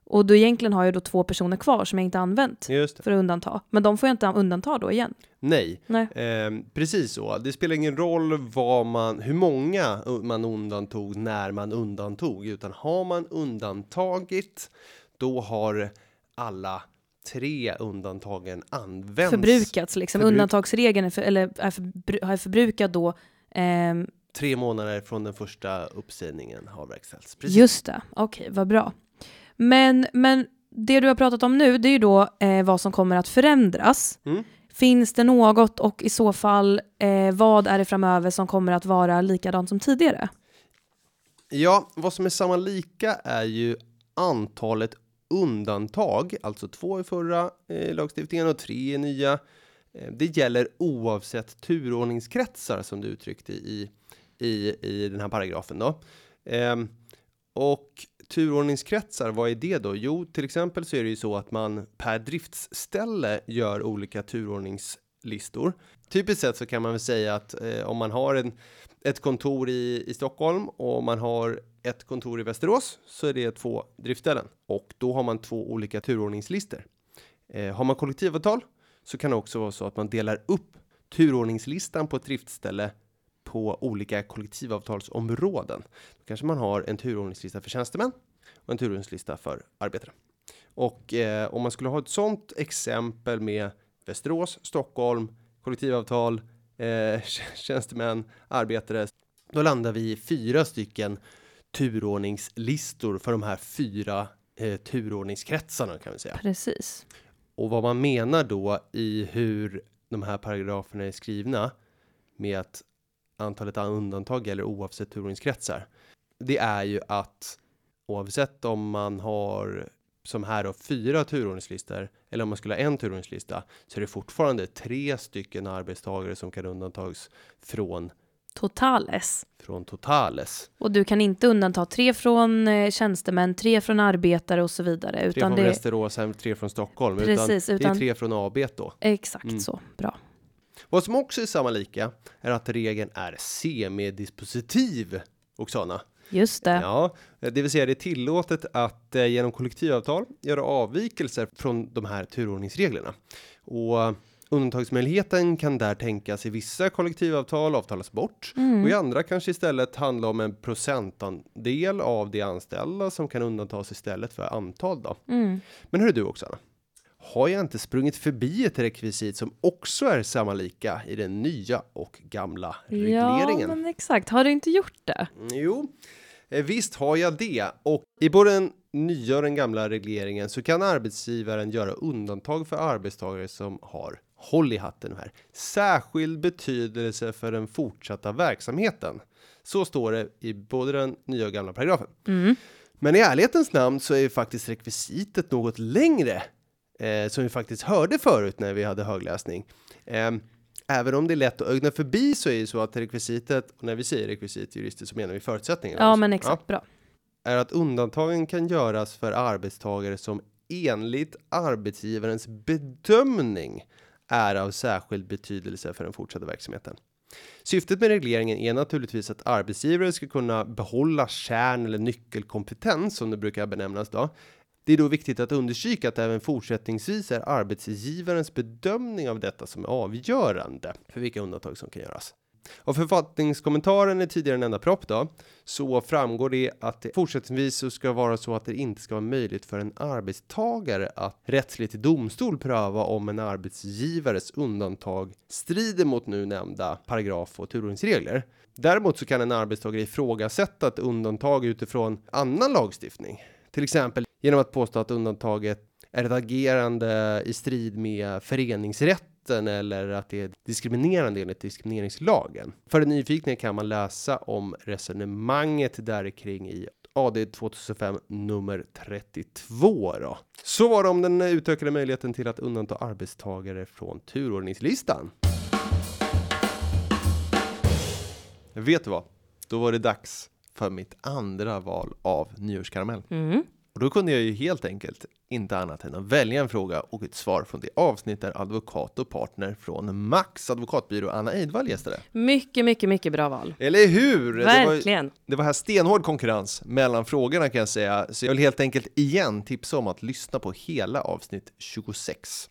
Och då egentligen har jag då två personer kvar som jag inte använt för att undanta. Men de får jag inte undanta då igen. Nej, Nej. Ehm, precis så. Det spelar ingen roll vad man, hur många man undantog när man undantog, utan har man undantagit, då har alla tre undantagen använts. Förbrukats liksom. Förbruk- Undantagsregeln är, för, eller är förbru- har förbrukad då. ehm, Tre månader från den första uppsägningen har verkställts. Precis. Just det, okej, vad bra. Men, men det du har pratat om nu, det är ju då eh, vad som kommer att förändras. Mm. Finns det något och i så fall eh, vad är det framöver som kommer att vara likadant som tidigare? Ja, vad som är samma lika är ju antalet undantag, alltså två i förra eh, lagstiftningen och tre i nya. Eh, det gäller oavsett turordningskretsar som du uttryckte i i i den här paragrafen då. Eh, och turordningskretsar, vad är det då? Jo, till exempel så är det ju så att man per driftsställe gör olika turordningslistor. Typiskt sett så kan man väl säga att eh, om man har en, ett kontor i, i Stockholm och man har ett kontor i Västerås så är det två driftställen och då har man två olika turordningslistor. Eh, har man kollektivavtal så kan det också vara så att man delar upp turordningslistan på ett driftställe på olika kollektivavtalsområden. Då kanske man har en turordningslista för tjänstemän och en turordningslista för arbetare. Och eh, om man skulle ha ett sådant exempel med Västerås, Stockholm, kollektivavtal, eh, tjänstemän, arbetare, då landar vi i fyra stycken turordningslistor för de här fyra eh, turordningskretsarna kan vi säga. Precis. Och vad man menar då i hur de här paragraferna är skrivna med att antalet undantag gäller oavsett turordningskretsar. Det är ju att oavsett om man har som här då fyra turordningslistor eller om man skulle ha en turordningslista så är det fortfarande tre stycken arbetstagare som kan undantas från Totales. från totales. Och du kan inte undanta tre från eh, tjänstemän, tre från arbetare och så vidare. Tre Utan från det, Västerås, tre från Stockholm. Precis, utan, det är utan- tre från AB då. exakt Mm. så. Bra. Vad som också är samma lika är att regeln är semidispositiv, Oksana. Just det. Ja, det vill säga det är tillåtet att eh, genom kollektivavtal göra avvikelser från de här turordningsreglerna. Och undantagsmöjligheten kan där tänkas i vissa kollektivavtal avtalas bort Mm. och i andra kanske istället handla om en procentandel av de anställda som kan undantas istället för antal då. Mm. Men hur är du Oksana? Har jag inte sprungit förbi ett rekvisit som också är samma lika i den nya och gamla regleringen? Ja, men exakt. Har du inte gjort det? Mm, Jo, eh, visst har jag det. Och i både den nya och den gamla regleringen så kan arbetsgivaren göra undantag för arbetstagare som har håll i hatten här. Särskild betydelse för den fortsatta verksamheten. Så står det i både den nya och gamla paragrafen. Mm. Men i ärlighetens namn så är ju faktiskt rekvisitet något längre. Eh, som vi faktiskt hörde förut när vi hade högläsning. Eh, även om det är lätt att ögna förbi så är det så att rekvisitet, och när vi säger rekvisit jurister så menar vi förutsättningar. Ja, men exakt. Bra. är att undantagen kan göras för arbetstagare som enligt arbetsgivarens bedömning är av särskild betydelse för den fortsatta verksamheten. Syftet med regleringen är naturligtvis att arbetsgivare ska kunna behålla kärn eller nyckelkompetens som det brukar benämnas då. Det är då viktigt att understryka att även fortsättningsvis är arbetsgivarens bedömning av detta som är avgörande för vilka undantag som kan göras. Av författningskommentaren i tidigare nämnda propp då, så framgår det att det fortsättningsvis så ska vara så att det inte ska vara möjligt för en arbetstagare att rättsligt i domstol pröva om en arbetsgivares undantag strider mot nu nämnda paragraf och turordningsregler. Däremot så kan en arbetstagare ifrågasätta ett undantag utifrån annan lagstiftning, till exempel genom att påstå att undantaget är ett agerande i strid med föreningsrätten eller att det är diskriminerande enligt diskrimineringslagen. För den nyfikna kan man läsa om resonemanget där kring i AD 2005 nummer 32 då. Så var det om den utökade möjligheten till att undanta arbetstagare från turordningslistan. Vet du vad? Då var det dags för mitt andra val av nyårskaramell. Mm. Och då kunde jag ju helt enkelt inte annat än att välja en fråga och ett svar från det avsnitt där advokat och partner från Max advokatbyrå Anna Eidvall gästade. Mycket, mycket, mycket bra val. Eller hur? Det var, Verkligen. det var här stenhård konkurrens mellan frågorna kan jag säga, så jag vill helt enkelt igen tipsa om att lyssna på hela avsnitt 26.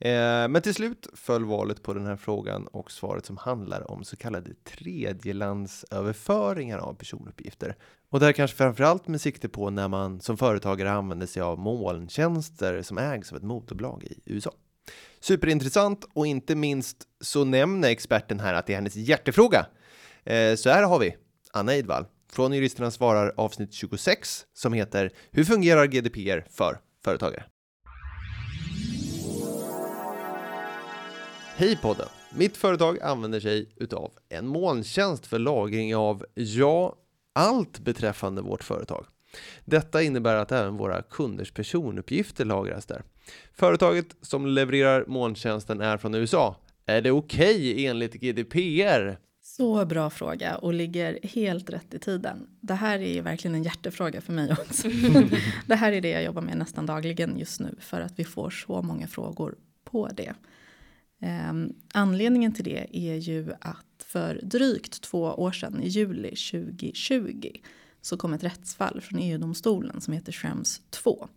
Eh, men till slut föll valet på den här frågan och svaret som handlar om så kallade tredjelandsöverföringar av personuppgifter. Och där kanske framförallt med sikte på när man som företagare använder sig av molntjänster som ägs av ett motorbolag i USA. Superintressant och inte minst så nämner experten här att det är hennes hjärtefråga. Eh, så här har vi Anna Idvall från Juristerna svarar avsnitt 26 som heter Hur fungerar GDPR för företagare? Hej podden! Mitt företag använder sig utav en molntjänst för lagring av, ja, allt beträffande vårt företag. Detta innebär att även våra kunders personuppgifter lagras där. Företaget som levererar molntjänsten är från USA. Är det okej okay enligt GDPR? Så bra fråga och ligger helt rätt i tiden. Det här är ju verkligen en hjärtefråga för mig också. det här är det jag jobbar med nästan dagligen just nu för att vi får så många frågor på det. Um, anledningen till det är ju att för drygt två år sedan, i juli 2020, så kom ett rättsfall från EU-domstolen som heter Schrems 2.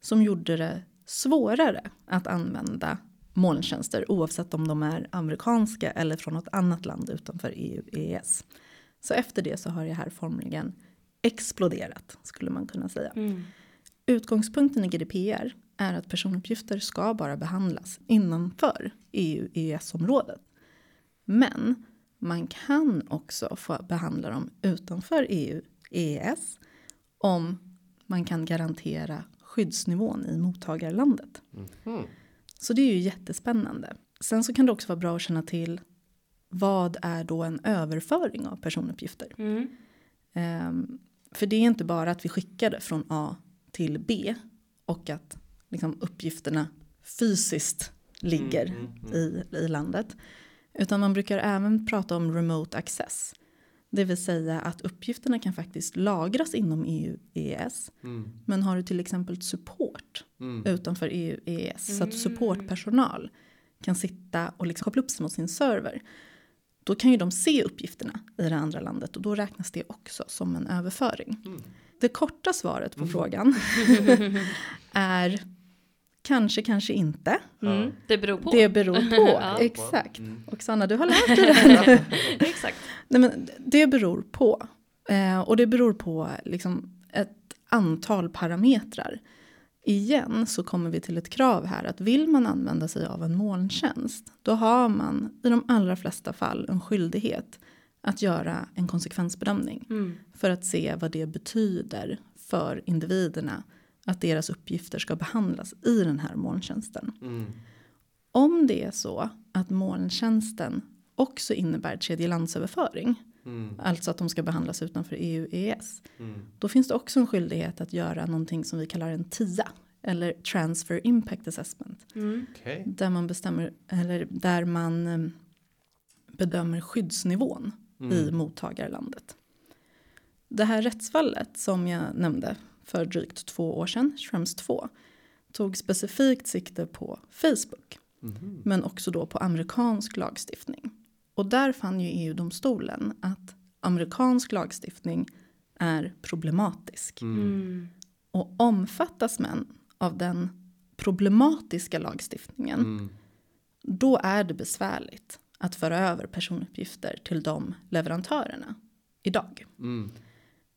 Som gjorde det svårare att använda molntjänster oavsett om de är amerikanska eller från något annat land utanför EU-EES. Så efter det så har det här formligen exploderat skulle man kunna säga. Mm. Utgångspunkten i GDPR är att personuppgifter ska bara behandlas innanför EU-EES-området. Men man kan också få behandla dem utanför EU-EES om man kan garantera skyddsnivån i mottagarlandet. Mm. Så det är ju jättespännande. Sen så kan det också vara bra att känna till vad är då en överföring av personuppgifter? Mm. Um, för det är inte bara att vi skickar det från A till B och att liksom, uppgifterna fysiskt ligger mm, mm, mm. I, i landet. Utan man brukar även prata om remote access. Det vill säga att uppgifterna kan faktiskt lagras inom EU-EES. Mm. Men har du till exempel support mm. utanför EU-EES. Mm. Så att mm. supportpersonal kan sitta och liksom koppla upp sig mot sin server. Då kan ju de se uppgifterna i det andra landet och då räknas det också som en överföring. Mm. Det korta svaret på mm. frågan är Kanske, kanske inte. Mm. Det beror på. Det beror på, ja. exakt. Mm. Oksana, du har lärt dig det här exakt. Nej, men det beror på. Eh, och det beror på liksom, ett antal parametrar. Igen så kommer vi till ett krav här att vill man använda sig av en molntjänst då har man i de allra flesta fall en skyldighet att göra en konsekvensbedömning mm. för att se vad det betyder för individerna att deras uppgifter ska behandlas i den här molntjänsten. Mm. Om det är så att molntjänsten också innebär tredjelandsöverföring, mm. alltså att de ska behandlas utanför EU-EES, mm. då finns det också en skyldighet att göra någonting som vi kallar en TIA, eller Transfer Impact Assessment. Mm. Okay. Där man bestämmer, eller där man eh, bedömer skyddsnivån i mm. mottagarlandet. Det här rättsfallet som jag nämnde för drygt två år sedan, Schrems 2, tog specifikt sikte på Facebook. Mm. Men också då på amerikansk lagstiftning. Och där fann ju EU-domstolen att amerikansk lagstiftning är problematisk. Mm. mm. Och omfattas man av den problematiska lagstiftningen mm. då är det besvärligt att föra över personuppgifter till de leverantörerna idag. Mm.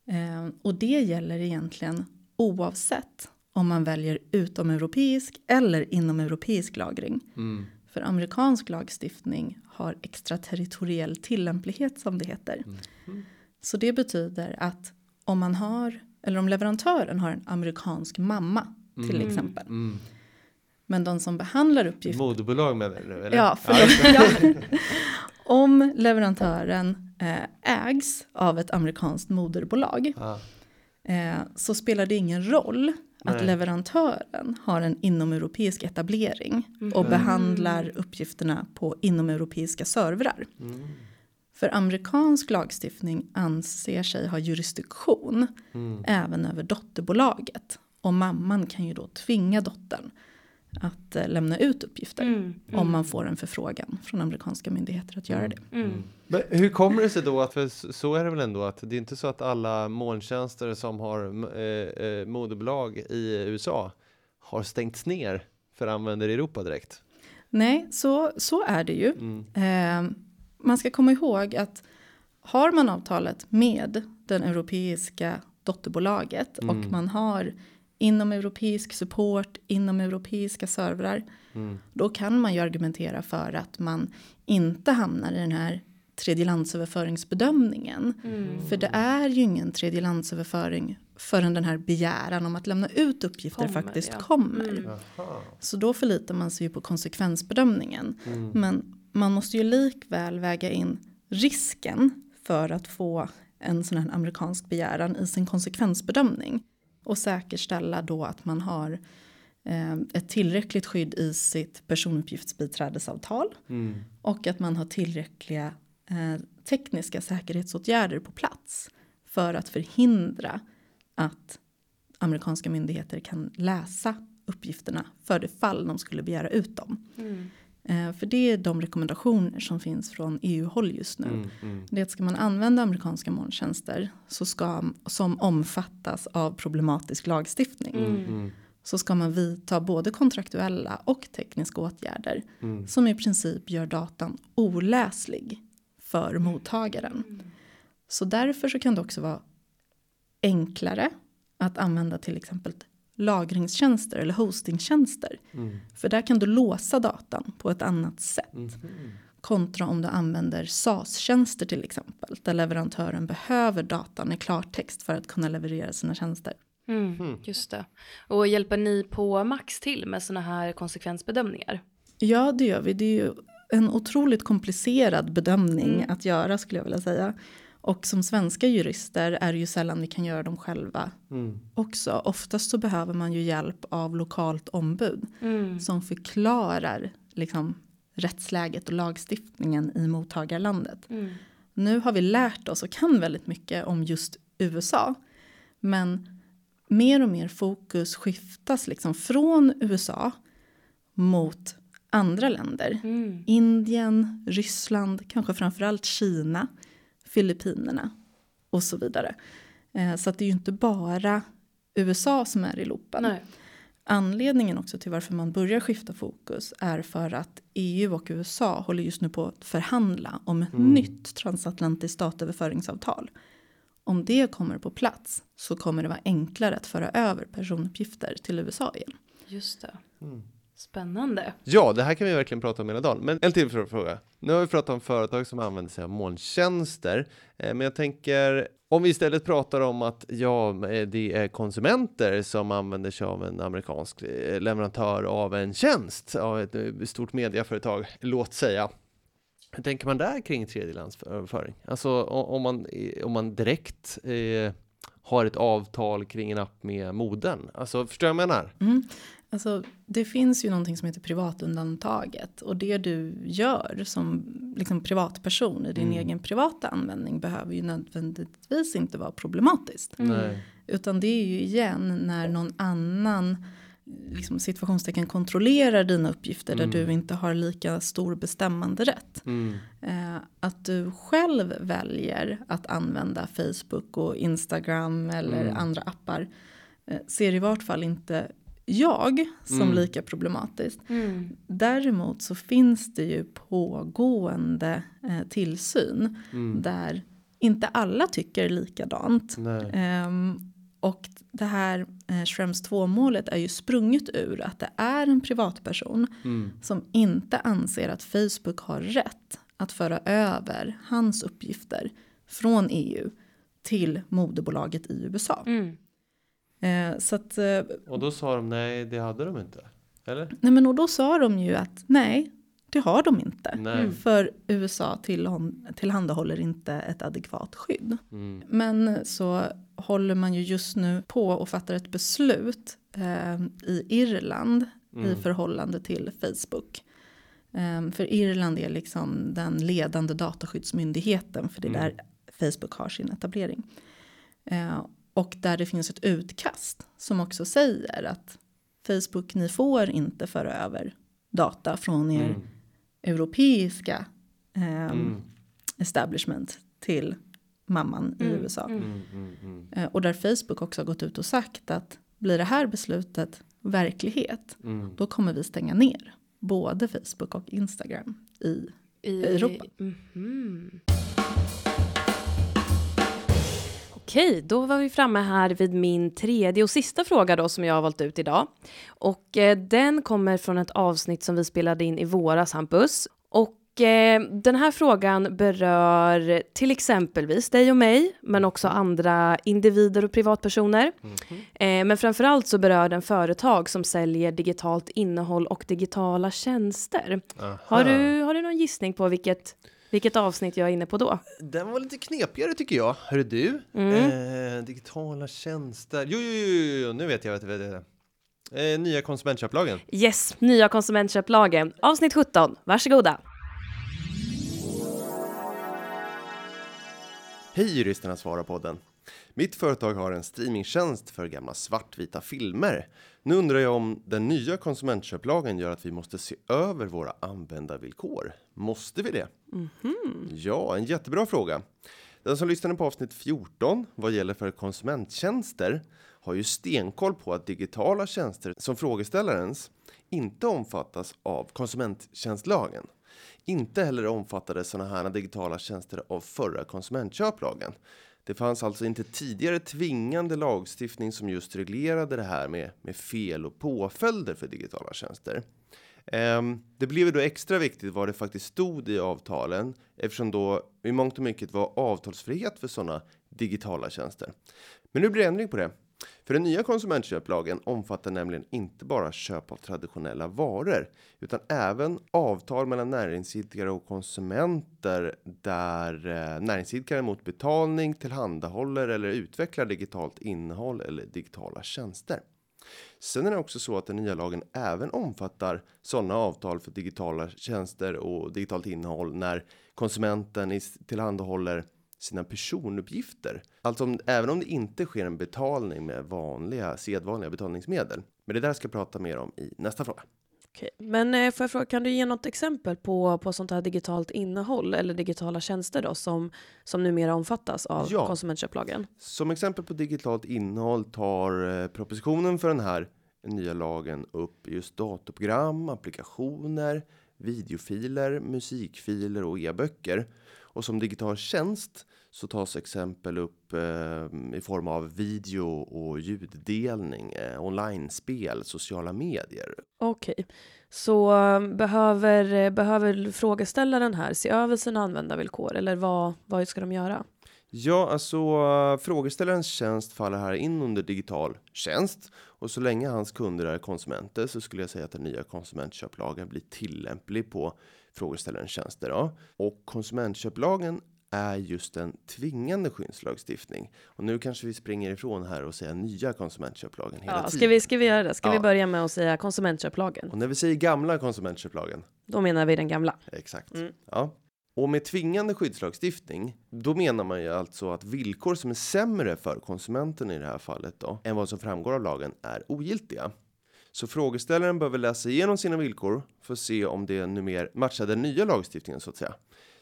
Eh, och det gäller egentligen oavsett om man väljer utomeuropeisk eller inomeuropeisk lagring. Mm. För amerikansk lagstiftning har extraterritoriell tillämplighet som det heter. Mm. Så det betyder att om man har, eller om leverantören har en amerikansk mamma till mm. exempel. Mm. Men de som behandlar uppgifter. Moderbolag menar du? Eller? Ja, förlåt. ja. om leverantören ägs av ett amerikanskt moderbolag ah. eh, så spelar det ingen roll att leverantören har en inomeuropeisk etablering mm. och behandlar uppgifterna på inomeuropeiska servrar. Mm. För amerikansk lagstiftning anser sig ha jurisdiktion mm. även över dotterbolaget. Och mamman kan ju då tvinga dottern att eh, lämna ut uppgifter mm, mm. om man får en förfrågan från amerikanska myndigheter att göra mm, det. Mm. Men hur kommer det sig då att, för så är det väl ändå att det är inte så att alla molntjänster som har eh, eh, moderbolag i USA har stängts ner för användare i Europa direkt? Nej, så, så är det ju. Eh, man ska komma ihåg att har man avtalet med den europeiska dotterbolaget och man har inom europeisk support, inom europeiska servrar. Mm. Då kan man ju argumentera för att man inte hamnar i den här tredjelandsöverföringsbedömningen. Mm. För det är ju ingen tredjelandsöverföring förrän den här begäran om att lämna ut uppgifter Kommer, faktiskt ja. kommer. Mm. Så då förlitar man sig ju på konsekvensbedömningen. Men man måste ju likväl väga in risken för att få en sån här amerikansk begäran i sin konsekvensbedömning. Och säkerställa då att man har eh, ett tillräckligt skydd i sitt personuppgiftsbiträdesavtal. Mm. Och att man har tillräckliga eh, tekniska säkerhetsåtgärder på plats. För att förhindra att amerikanska myndigheter kan läsa uppgifterna för det fall de skulle begära ut dem. Mm. Eh, för det är de rekommendationer som finns från EU-håll just nu. Mm. Mm. Det ska man använda amerikanska molntjänster så ska, som omfattas av problematisk lagstiftning. Mm. Så ska man vidta både kontraktuella och tekniska åtgärder Mm. som i princip gör datan oläslig för mottagaren. Så därför så kan det också vara enklare att använda till exempel lagringstjänster eller hostingtjänster. Mm. För där kan du låsa datan på ett annat sätt. Mm. Kontra om du använder SAS-tjänster till exempel. Där leverantören behöver datan i klartext för att kunna leverera sina tjänster. Mm. Just det. Och hjälper ni på Max till med såna här konsekvensbedömningar? Ja, det gör vi. Det är ju en otroligt komplicerad bedömning Mm. att göra skulle jag vilja säga. Och som svenska jurister är det ju sällan vi kan göra dem själva Mm. också. Oftast så behöver man ju hjälp av lokalt ombud Mm. som förklarar liksom, rättsläget och lagstiftningen i mottagarlandet. Mm. Nu har vi lärt oss och kan väldigt mycket om just USA. Men mer och mer fokus skiftas liksom från USA mot andra länder. Mm. Indien, Ryssland, kanske framförallt Kina, Filippinerna och så vidare. Eh, Så att det är ju inte bara USA som är i loopen. Nej. Anledningen också till varför man börjar skifta fokus är för att EU och USA håller just nu på att förhandla om ett nytt transatlantiskt datoröverföringsavtal. Om det kommer på plats så kommer det vara enklare att föra över personuppgifter till USA igen. Just det. Mm. Spännande. Ja, det här kan vi verkligen prata om hela dagen. Men en till frå- fråga. Nu har vi pratat om företag som använder sig av molntjänster. Eh, Men jag tänker, om vi istället pratar om att ja, eh, det är konsumenter som använder sig av en amerikansk eh, leverantör av en tjänst, av ett stort mediaföretag, låt säga. Hur tänker man där kring tredjelandsöverföring? Alltså om man, om man direkt eh, har ett avtal kring en app med modern. Alltså, förstår jag vad jag menar? Mm. Alltså, det finns ju någonting som heter privatundantaget och det du gör som liksom privatperson i din Mm. egen privata användning behöver ju nödvändigtvis inte vara problematiskt. Mm. Utan det är ju igen när någon annan liksom situationstecken kontrollerar dina uppgifter Mm. där du inte har lika stor bestämmanderätt. Mm. Eh, att du själv väljer att använda Facebook och Instagram eller Mm. andra appar eh, ser i vart fall inte jag som Mm. lika problematiskt. Mm. Däremot så finns det ju pågående eh, tillsyn Mm. där inte alla tycker likadant. Ehm, och det här eh, Schrems 2-målet är ju sprunget ur att det är en privatperson Mm. som inte anser att Facebook har rätt att föra över hans uppgifter från EU till moderbolaget i USA. Mm. Eh, så att, eh, Och då sa de nej, det hade de inte. Eller? nej men och då sa de ju att nej, det har de inte. Nej. För USA tillhandahåller inte ett adekvat skydd. Mm. Men så håller man ju just nu på och fattar ett beslut eh, i Irland i Mm. förhållande till Facebook. Eh, för Irland är liksom den ledande dataskyddsmyndigheten för det är Mm. där Facebook har sin etablering. Eh, och där det finns ett utkast som också säger att Facebook, ni får inte föra över data från er Mm. europeiska eh, Mm. establishment till mamman i Mm, USA. mm. Mm. Mm. Eh, Och där Facebook också har gått ut och sagt att blir det här beslutet verklighet Mm. då kommer vi stänga ner både Facebook och Instagram i I Europa. Mhm. Okej, då var vi framme här vid min tredje och sista fråga då som jag har valt ut idag. Och eh, den kommer från ett avsnitt som vi spelade in i våras, Hampus. Och eh, den här frågan berör till exempelvis dig och mig, men också andra individer och privatpersoner. Eh, men framförallt så berör den företag som säljer digitalt innehåll och digitala tjänster. Har du, har du någon gissning på vilket, vilket avsnitt jag är inne på då? Den var lite knepigare tycker jag. Hörru du. Mm. Eh, digitala tjänster. Jo, jo, jo, jo, nu vet jag. Jag, vet jag. Eh, nya konsumentköplagen. Yes, nya konsumentköplagen. Avsnitt 17. Varsågoda. Hej juristerna svarar podden. Mitt företag har en streamingtjänst för gamla svartvita filmer. Nu undrar jag om den nya konsumentköplagen gör att vi måste se över våra användarvillkor. Måste vi det? Ja, en jättebra fråga. Den som lyssnade på avsnitt 14 vad gäller för konsumenttjänster har ju stenkoll på att digitala tjänster som frågeställarens inte omfattas av konsumenttjänstlagen. Inte heller omfattade sådana här digitala tjänster av förra konsumentköplagen. Det fanns alltså inte tidigare tvingande lagstiftning som just reglerade det här med, med fel och påföljder för digitala tjänster. Ehm, det blev ju då extra viktigt vad det faktiskt stod i avtalen eftersom då i mångt och mycket var avtalsfrihet för sådana digitala tjänster. Men nu blir det ändring på det. För den nya konsumentköplagen omfattar nämligen inte bara köp av traditionella varor utan även avtal mellan näringsidkare och konsumenter där eh, näringsidkare mot betalning tillhandahåller eller utvecklar digitalt innehåll eller digitala tjänster. Sen är det också så att den nya lagen även omfattar sådana avtal för digitala tjänster och digitalt innehåll när konsumenten tillhandahåller sina personuppgifter. Alltså om, även om det inte sker en betalning med vanliga sedvanliga betalningsmedel. Men det där ska jag prata mer om i nästa fråga. Okej. Men eh, får jag fråga, kan du ge något exempel på, på sånt här digitalt innehåll eller digitala tjänster då som, som numera omfattas av Ja. konsumentköplagen? Som exempel på digitalt innehåll tar eh, propositionen för den här nya lagen upp just datorprogram, applikationer, videofiler, musikfiler och e-böcker. Och som digital tjänst så tas exempel upp eh, i form av video och ljuddelning, eh, online-spel, sociala medier. Okej, så eh, behöver, eh, behöver frågeställaren här se över sina användarvillkor eller vad, vad ska de göra? Ja, alltså eh, frågeställarens tjänst faller här in under digital tjänst och så länge hans kunder är konsumenter så skulle jag säga att den nya konsumentköplagen blir tillämplig på frågeställarens tjänster. Då. Och konsumentköplagen är just en tvingande skyddslagstiftning. Och nu kanske vi springer ifrån här och säger nya konsumentköplagen hela Ja, tiden. ska, vi, ska vi göra det? Ska vi Ja. börja med att säga konsumentköplagen? Och när vi säger gamla konsumentköplagen Då menar vi den gamla. Exakt. Mm. Ja. Och med tvingande skyddslagstiftning, då menar man ju alltså att villkor som är sämre för konsumenten i det här fallet då, än vad som framgår av lagen är ogiltiga. Så frågeställaren behöver läsa igenom sina villkor för att se om det numera matchar den nya lagstiftningen så att säga.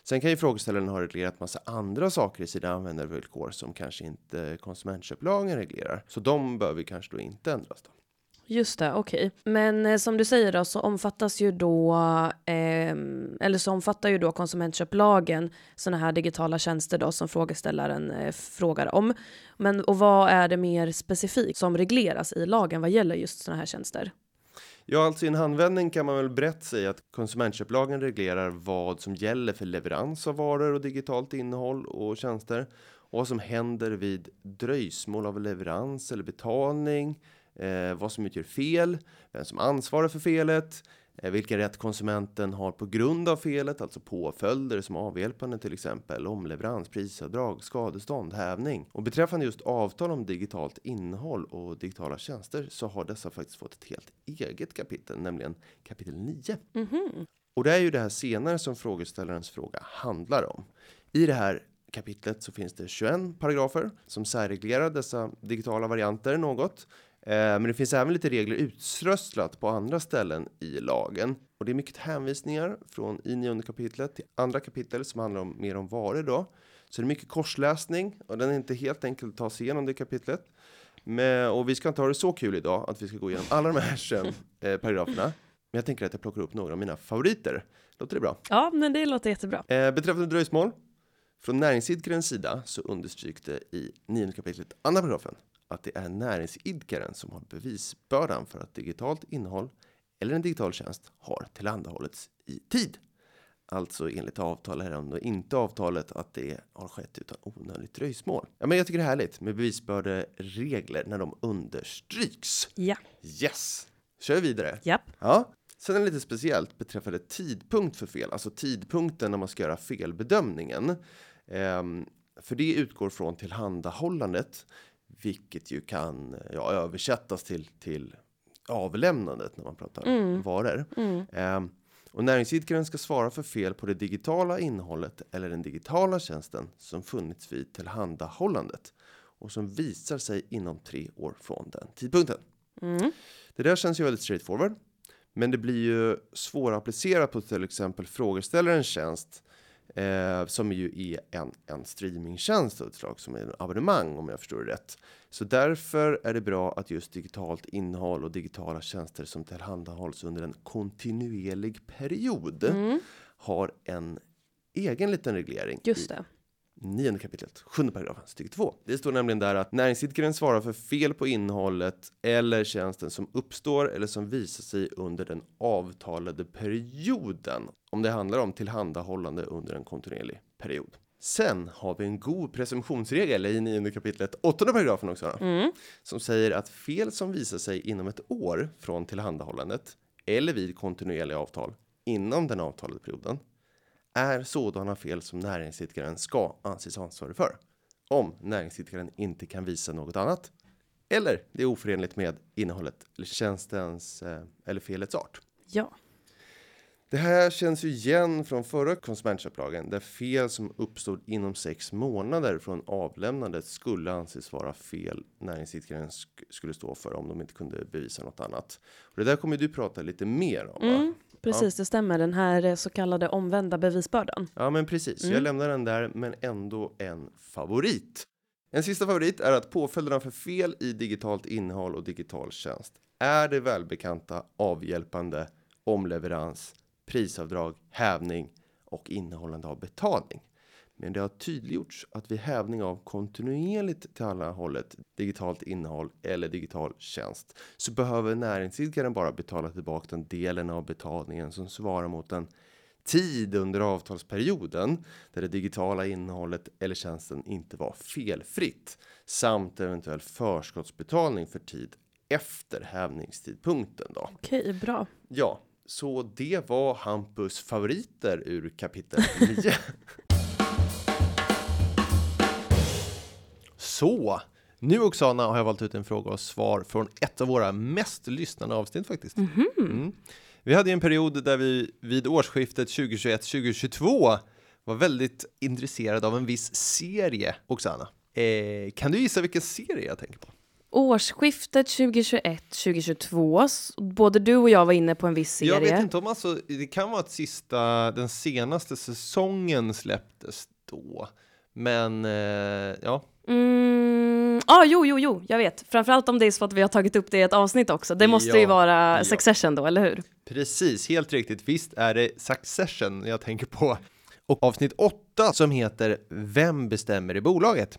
Sen kan ju frågeställaren ha reglerat massa andra saker i sina användarvillkor som kanske inte konsumentköplagen reglerar. Så de behöver kanske då inte ändras då. Just det, okej. Men eh, som du säger då så omfattas ju då, eh, eller så omfattar ju då konsumentköplagen sådana här digitala tjänster då som frågeställaren eh, frågar om. Men och vad är det mer specifikt som regleras i lagen vad gäller just sådana här tjänster? Ja, alltså i en handvändning kan man väl brett säga att konsumentköplagen reglerar vad som gäller för leverans av varor och digitalt innehåll och tjänster och vad som händer vid dröjsmål av leverans eller betalning, eh, vad som utgör fel, vem som ansvarar för felet, eh, vilken rätt konsumenten har på grund av felet, alltså påföljder som avhjälpande till exempel, omleverans, prisavdrag, skadestånd, hävning. Och beträffande just avtal om digitalt innehåll och digitala tjänster så har dessa faktiskt fått ett helt eget kapitel, nämligen kapitel 9. Mhm. Och det är ju det här senare som frågeställarens fråga handlar om. I det här kapitlet så finns det 21 paragrafer som särreglerar dessa digitala varianter något. Eh, Men det finns även lite regler utströsslat på andra ställen i lagen. Och det är mycket hänvisningar från i nionde kapitlet till andra kapitel som handlar om mer om varor då. Så det är mycket korsläsning och den är inte helt enkel att ta sig igenom det kapitlet. Men, och vi ska inte ha det så kul idag att vi ska gå igenom alla de här 21 eh, paragraferna. Men jag tänker att jag plockar upp några av mina favoriter. Låter det bra? Ja, men det låter jättebra. Eh, beträffande dröjsmål. Från näringsidkarens sida så understryks det i 9 kapitlet andra paragrafen att det är näringsidkaren som har bevisbördan för att digitalt innehåll eller en digital tjänst har tillhandahållits i tid. alltså enligt avtal om det inte avtalet att det har skett utan onödigt dröjsmål. Ja, men jag tycker det är härligt med bevisbörderegler när de understryks. Ja. Yes, kör vi vidare. Japp. Ja, sen är det lite speciellt beträffande tidpunkt för fel, alltså tidpunkten när man ska göra felbedömningen. Ehm, för det utgår från tillhandahållandet, vilket ju kan ja, översättas till till avlämnandet när man pratar Mm. varor. Mm. Ehm, och näringsidkaren ska svara för fel på det digitala innehållet eller den digitala tjänsten som funnits vid tillhandahållandet och som visar sig inom tre år från den tidpunkten. Mm. Det där känns ju väldigt straightforward, men det blir ju svårapplicerat på till exempel frågeställarens tjänst eh, som ju är en, en streamingtjänst av ett slag som är en abonnemang om jag förstår det rätt. Så därför är det bra att just digitalt innehåll och digitala tjänster som tillhandahålls under en kontinuerlig period Mm. har en egen liten reglering Just det. Nionde kapitlet, sjunde paragrafen, stycke 2. Det står nämligen där att näringsidkaren svarar för fel på innehållet eller tjänsten som uppstår eller som visar sig under den avtalade perioden. Om det handlar om tillhandahållande under en kontinuerlig period. Sen har vi en god presumtionsregel i nionde kapitlet, åttonde paragrafen också. Mm. Som säger att fel som visar sig inom ett år från tillhandahållandet eller vid kontinuerliga avtal inom den avtalade perioden är sådana fel som näringsidkaren ska anses ansvarig för. Om näringsidkaren inte kan visa något annat. Eller det är oförenligt med innehållet eller tjänstens eh, eller felets art. Ja. Det här känns ju igen från förra konsumentköplagen där fel som uppstod inom sex månader från avlämnandet skulle anses vara fel näringsidkaren sk- skulle stå för om de inte kunde bevisa något annat. Och det där kommer du prata lite mer om. Mm. Precis, det stämmer. Den här eh, så kallade omvända bevisbördan. Ja, men precis. Jag Mm. lämnar den där, men ändå en favorit. En sista favorit är att påföljderna för fel i digitalt innehåll och digital tjänst är det välbekanta avhjälpande, omleverans, prisavdrag, hävning och innehållande av betalning. Men det har tydliggjorts att vid hävning av kontinuerligt tillhandahållet digitalt innehåll eller digital tjänst så behöver näringsidkaren bara betala tillbaka den delen av betalningen som svarar mot den tid under avtalsperioden där det digitala innehållet eller tjänsten inte var felfritt samt eventuell förskottsbetalning för tid efter hävningstidpunkten då. Okej, bra. Ja, så det var Hampus favoriter ur kapitel 9. så, nu Oksana har jag valt ut en fråga och svar från ett av våra mest lyssnade avsnitt faktiskt. Mm. Vi hade en period där vi vid årsskiftet 2021-2022 var väldigt intresserade av en viss serie, Oksana. Eh, kan du gissa vilken serie jag tänker på? Årsskiftet 2021-2022. s- Både du och jag var inne på en viss serie. Jag vet inte om alltså, det kan vara att sista, den senaste säsongen släpptes då. Men, eh, ja. Mm, ah, jo, jo, jo, jag vet. Framförallt om det är så att vi har tagit upp det i ett avsnitt också. Det måste ju Ja, vara ja. Succession då, eller hur? Precis, helt riktigt. Visst är det Succession jag tänker på. Och avsnitt 8 som heter Vem bestämmer i bolaget?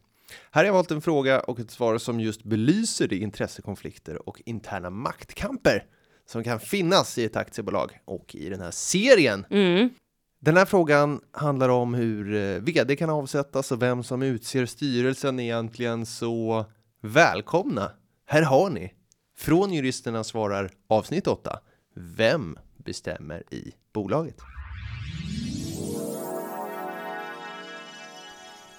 Här har jag valt en fråga och ett svar som just belyser de intressekonflikter och interna maktkamper som kan finnas i ett aktiebolag och i den här serien. Mm. Den här frågan handlar om hur eh, vd kan avsättas och vem som utser styrelsen egentligen, så välkomna! Här har ni! Från Juristerna svarar avsnitt 8. Vem bestämmer i bolaget?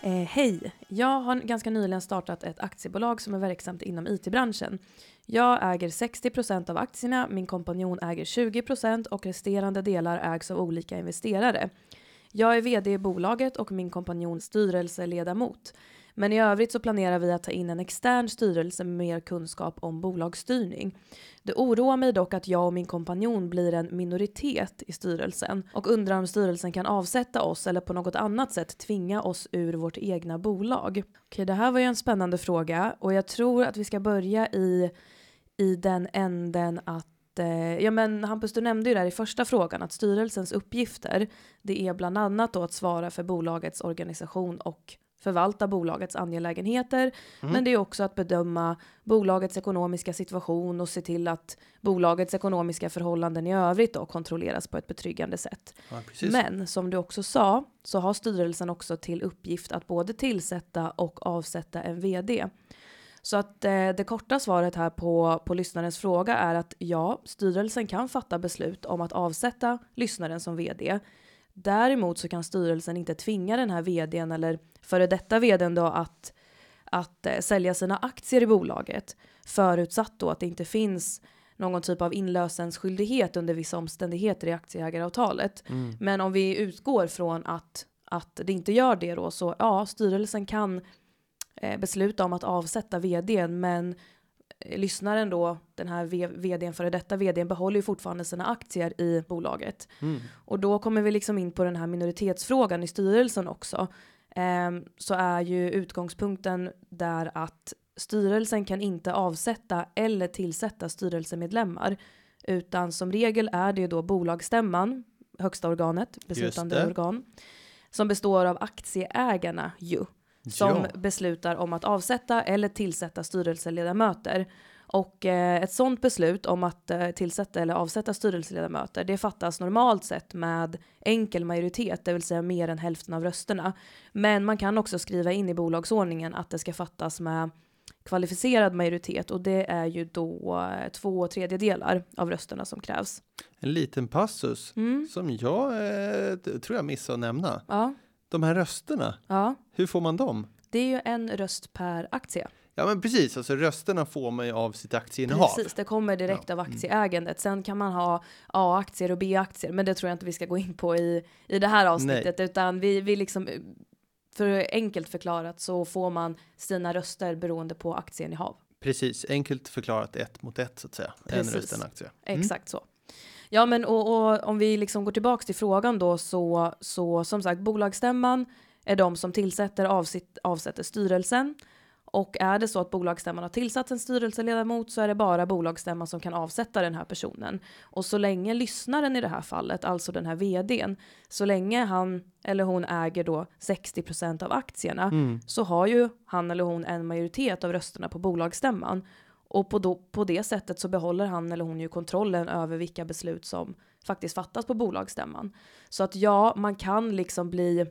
Eh, Hej! Jag har ganska nyligen startat ett aktiebolag som är verksamt inom IT-branschen. Jag äger 60% av aktierna, min kompanjon äger 20% och resterande delar ägs av olika investerare. Jag är vd i bolaget och min kompanjon styrelseledamot. Men i övrigt så planerar vi att ta in en extern styrelse med mer kunskap om bolagsstyrning. Det oroar mig dock att jag och min kompanjon blir en minoritet i styrelsen och undrar om styrelsen kan avsätta oss eller på något annat sätt tvinga oss ur vårt egna bolag. Okej, det här var ju en spännande fråga och jag tror att vi ska börja i, i den änden att eh, Ja men Hampus, du nämnde ju där i första frågan att styrelsens uppgifter det är bland annat då att svara för bolagets organisation och förvalta bolagets angelägenheter, men det är också att bedöma bolagets ekonomiska situation och se till att bolagets ekonomiska förhållanden i övrigt då kontrolleras på ett betryggande sätt. Ja. Men som du också sa så har styrelsen också till uppgift att både tillsätta och avsätta en vd. Så att eh, det korta svaret här på, på lyssnarens fråga är att ja, styrelsen kan fatta beslut om att avsätta lyssnaren som vd. Däremot så kan styrelsen inte tvinga den här vdn eller före detta vdn då att, att eh, sälja sina aktier i bolaget förutsatt då att det inte finns någon typ av inlösensskyldighet under vissa omständigheter i aktieägaravtalet. Men om vi utgår från att, att det inte gör det då så ja, styrelsen kan eh, besluta om att avsätta vdn men lyssnaren då, den här vdn före detta vdn behåller ju fortfarande sina aktier i bolaget. Mm. Och då kommer vi liksom in på den här minoritetsfrågan i styrelsen också. Ehm, så är ju utgångspunkten där att styrelsen kan inte avsätta eller tillsätta styrelsemedlemmar. Utan som regel är det ju då bolagsstämman, högsta organet, beslutande organ, som består av aktieägarna ju som Ja. beslutar om att avsätta eller tillsätta styrelseledamöter. Och eh, ett sådant beslut om att eh, tillsätta eller avsätta styrelseledamöter, det fattas normalt sett med enkel majoritet, det vill säga mer än hälften av rösterna. Men man kan också skriva in i bolagsordningen att det ska fattas med kvalificerad majoritet och det är ju då eh, två tredjedelar av rösterna som krävs. En liten passus Mm. som jag eh, tror jag missade att nämna. Ja, De här rösterna, ja, hur får man dem? det är ju en röst per aktie. Ja men precis, alltså rösterna får man ju av sitt aktieinnehav. Precis, det kommer direkt Ja. Mm. av aktieägandet. Sen kan man ha A-aktier och B-aktier, men det tror jag inte vi ska gå in på i, i det här avsnittet, utan vi, vi liksom, för enkelt förklarat så får man sina röster beroende på aktieinnehav. Precis, enkelt förklarat ett mot ett så att säga. Precis. En röst, en aktie. Mm. Exakt så. Ja, men och, och om vi liksom går tillbaks till frågan då så, så som sagt bolagsstämman är de som tillsätter avsitt, avsätter styrelsen. Och är det så att bolagsstämman har tillsatt en styrelseledamot så är det bara bolagsstämman som kan avsätta den här personen. Och så länge lyssnaren i det här fallet, alltså den här vdn, så länge han eller hon äger då 60% av aktierna Mm. så har ju han eller hon en majoritet av rösterna på bolagsstämman. Och på, då, på det sättet så behåller han eller hon ju kontrollen över vilka beslut som faktiskt fattas på bolagsstämman. Så att ja, man kan liksom bli,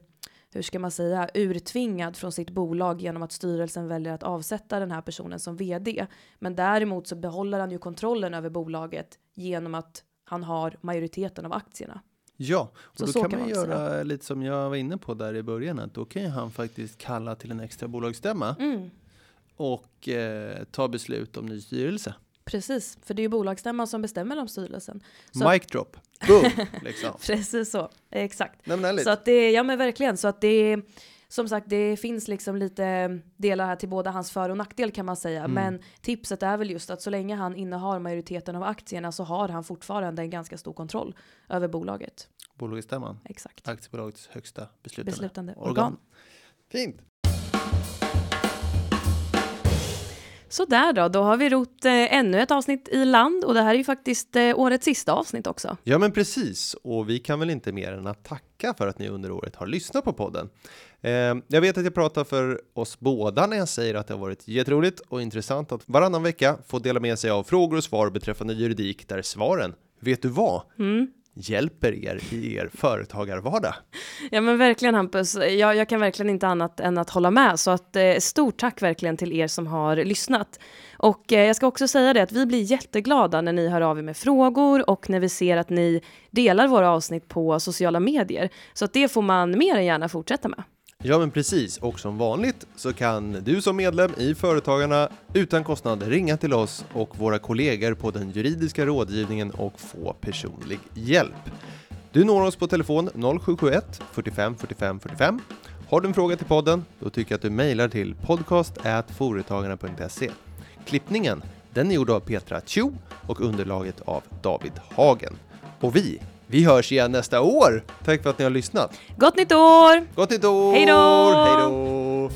hur ska man säga, urtvingad från sitt bolag genom att styrelsen väljer att avsätta den här personen som vd. Men däremot så behåller han ju kontrollen över bolaget genom att han har majoriteten av aktierna. Ja, och Så då så kan kan man man göra lite som jag var inne på där i början, att då kan ju han faktiskt kalla till en extra bolagsstämma Mm. Och eh, ta beslut om ny styrelse. Precis, för det är ju bolagsstämman som bestämmer om styrelsen. Så- Mic drop, boom, liksom. Precis så, exakt. Ärligt. Så att det, ja men verkligen, så att det som sagt, det finns liksom lite delar här till båda hans för och nackdel kan man säga. Mm. Men tipset är väl just att så länge han innehar majoriteten av aktierna så har han fortfarande en ganska stor kontroll över bolaget. Bolagsstämman, Exakt. aktiebolagets högsta beslutande, Beslutande organ. organ. Fint. Så där då, då har vi rott eh, ännu ett avsnitt i land och det här är ju faktiskt eh, årets sista avsnitt också. Ja men precis, och vi kan väl inte mer än att tacka för att ni under året har lyssnat på podden. Eh, jag vet att jag pratar för oss båda när jag säger att det har varit jätteroligt och intressant att varannan vecka få dela med sig av frågor och svar beträffande juridik där svaren, vet du vad, Mm hjälper er i er företagarvardag. Ja men verkligen Hampus, jag, jag kan verkligen inte annat än att hålla med. Så att eh, stort tack verkligen till er som har lyssnat. Och eh, jag ska också säga det att vi blir jätteglada när ni hör av er med frågor och när vi ser att ni delar våra avsnitt på sociala medier. Så att det får man mer än gärna fortsätta med. Ja men precis, och som vanligt så kan du som medlem i Företagarna utan kostnad ringa till oss och våra kollegor på den juridiska rådgivningen och få personlig hjälp. Du når oss på telefon 0771 45 45 45. Har du en fråga till podden, då tycker jag att du mejlar till podcast.foretagarna.se. Klippningen, den är gjord av Petra Tjo och underlaget av David Hagen. Och vi, vi hörs igen nästa år. Tack för att ni har lyssnat. Gott nytt år! Gott nytt år! Hej då!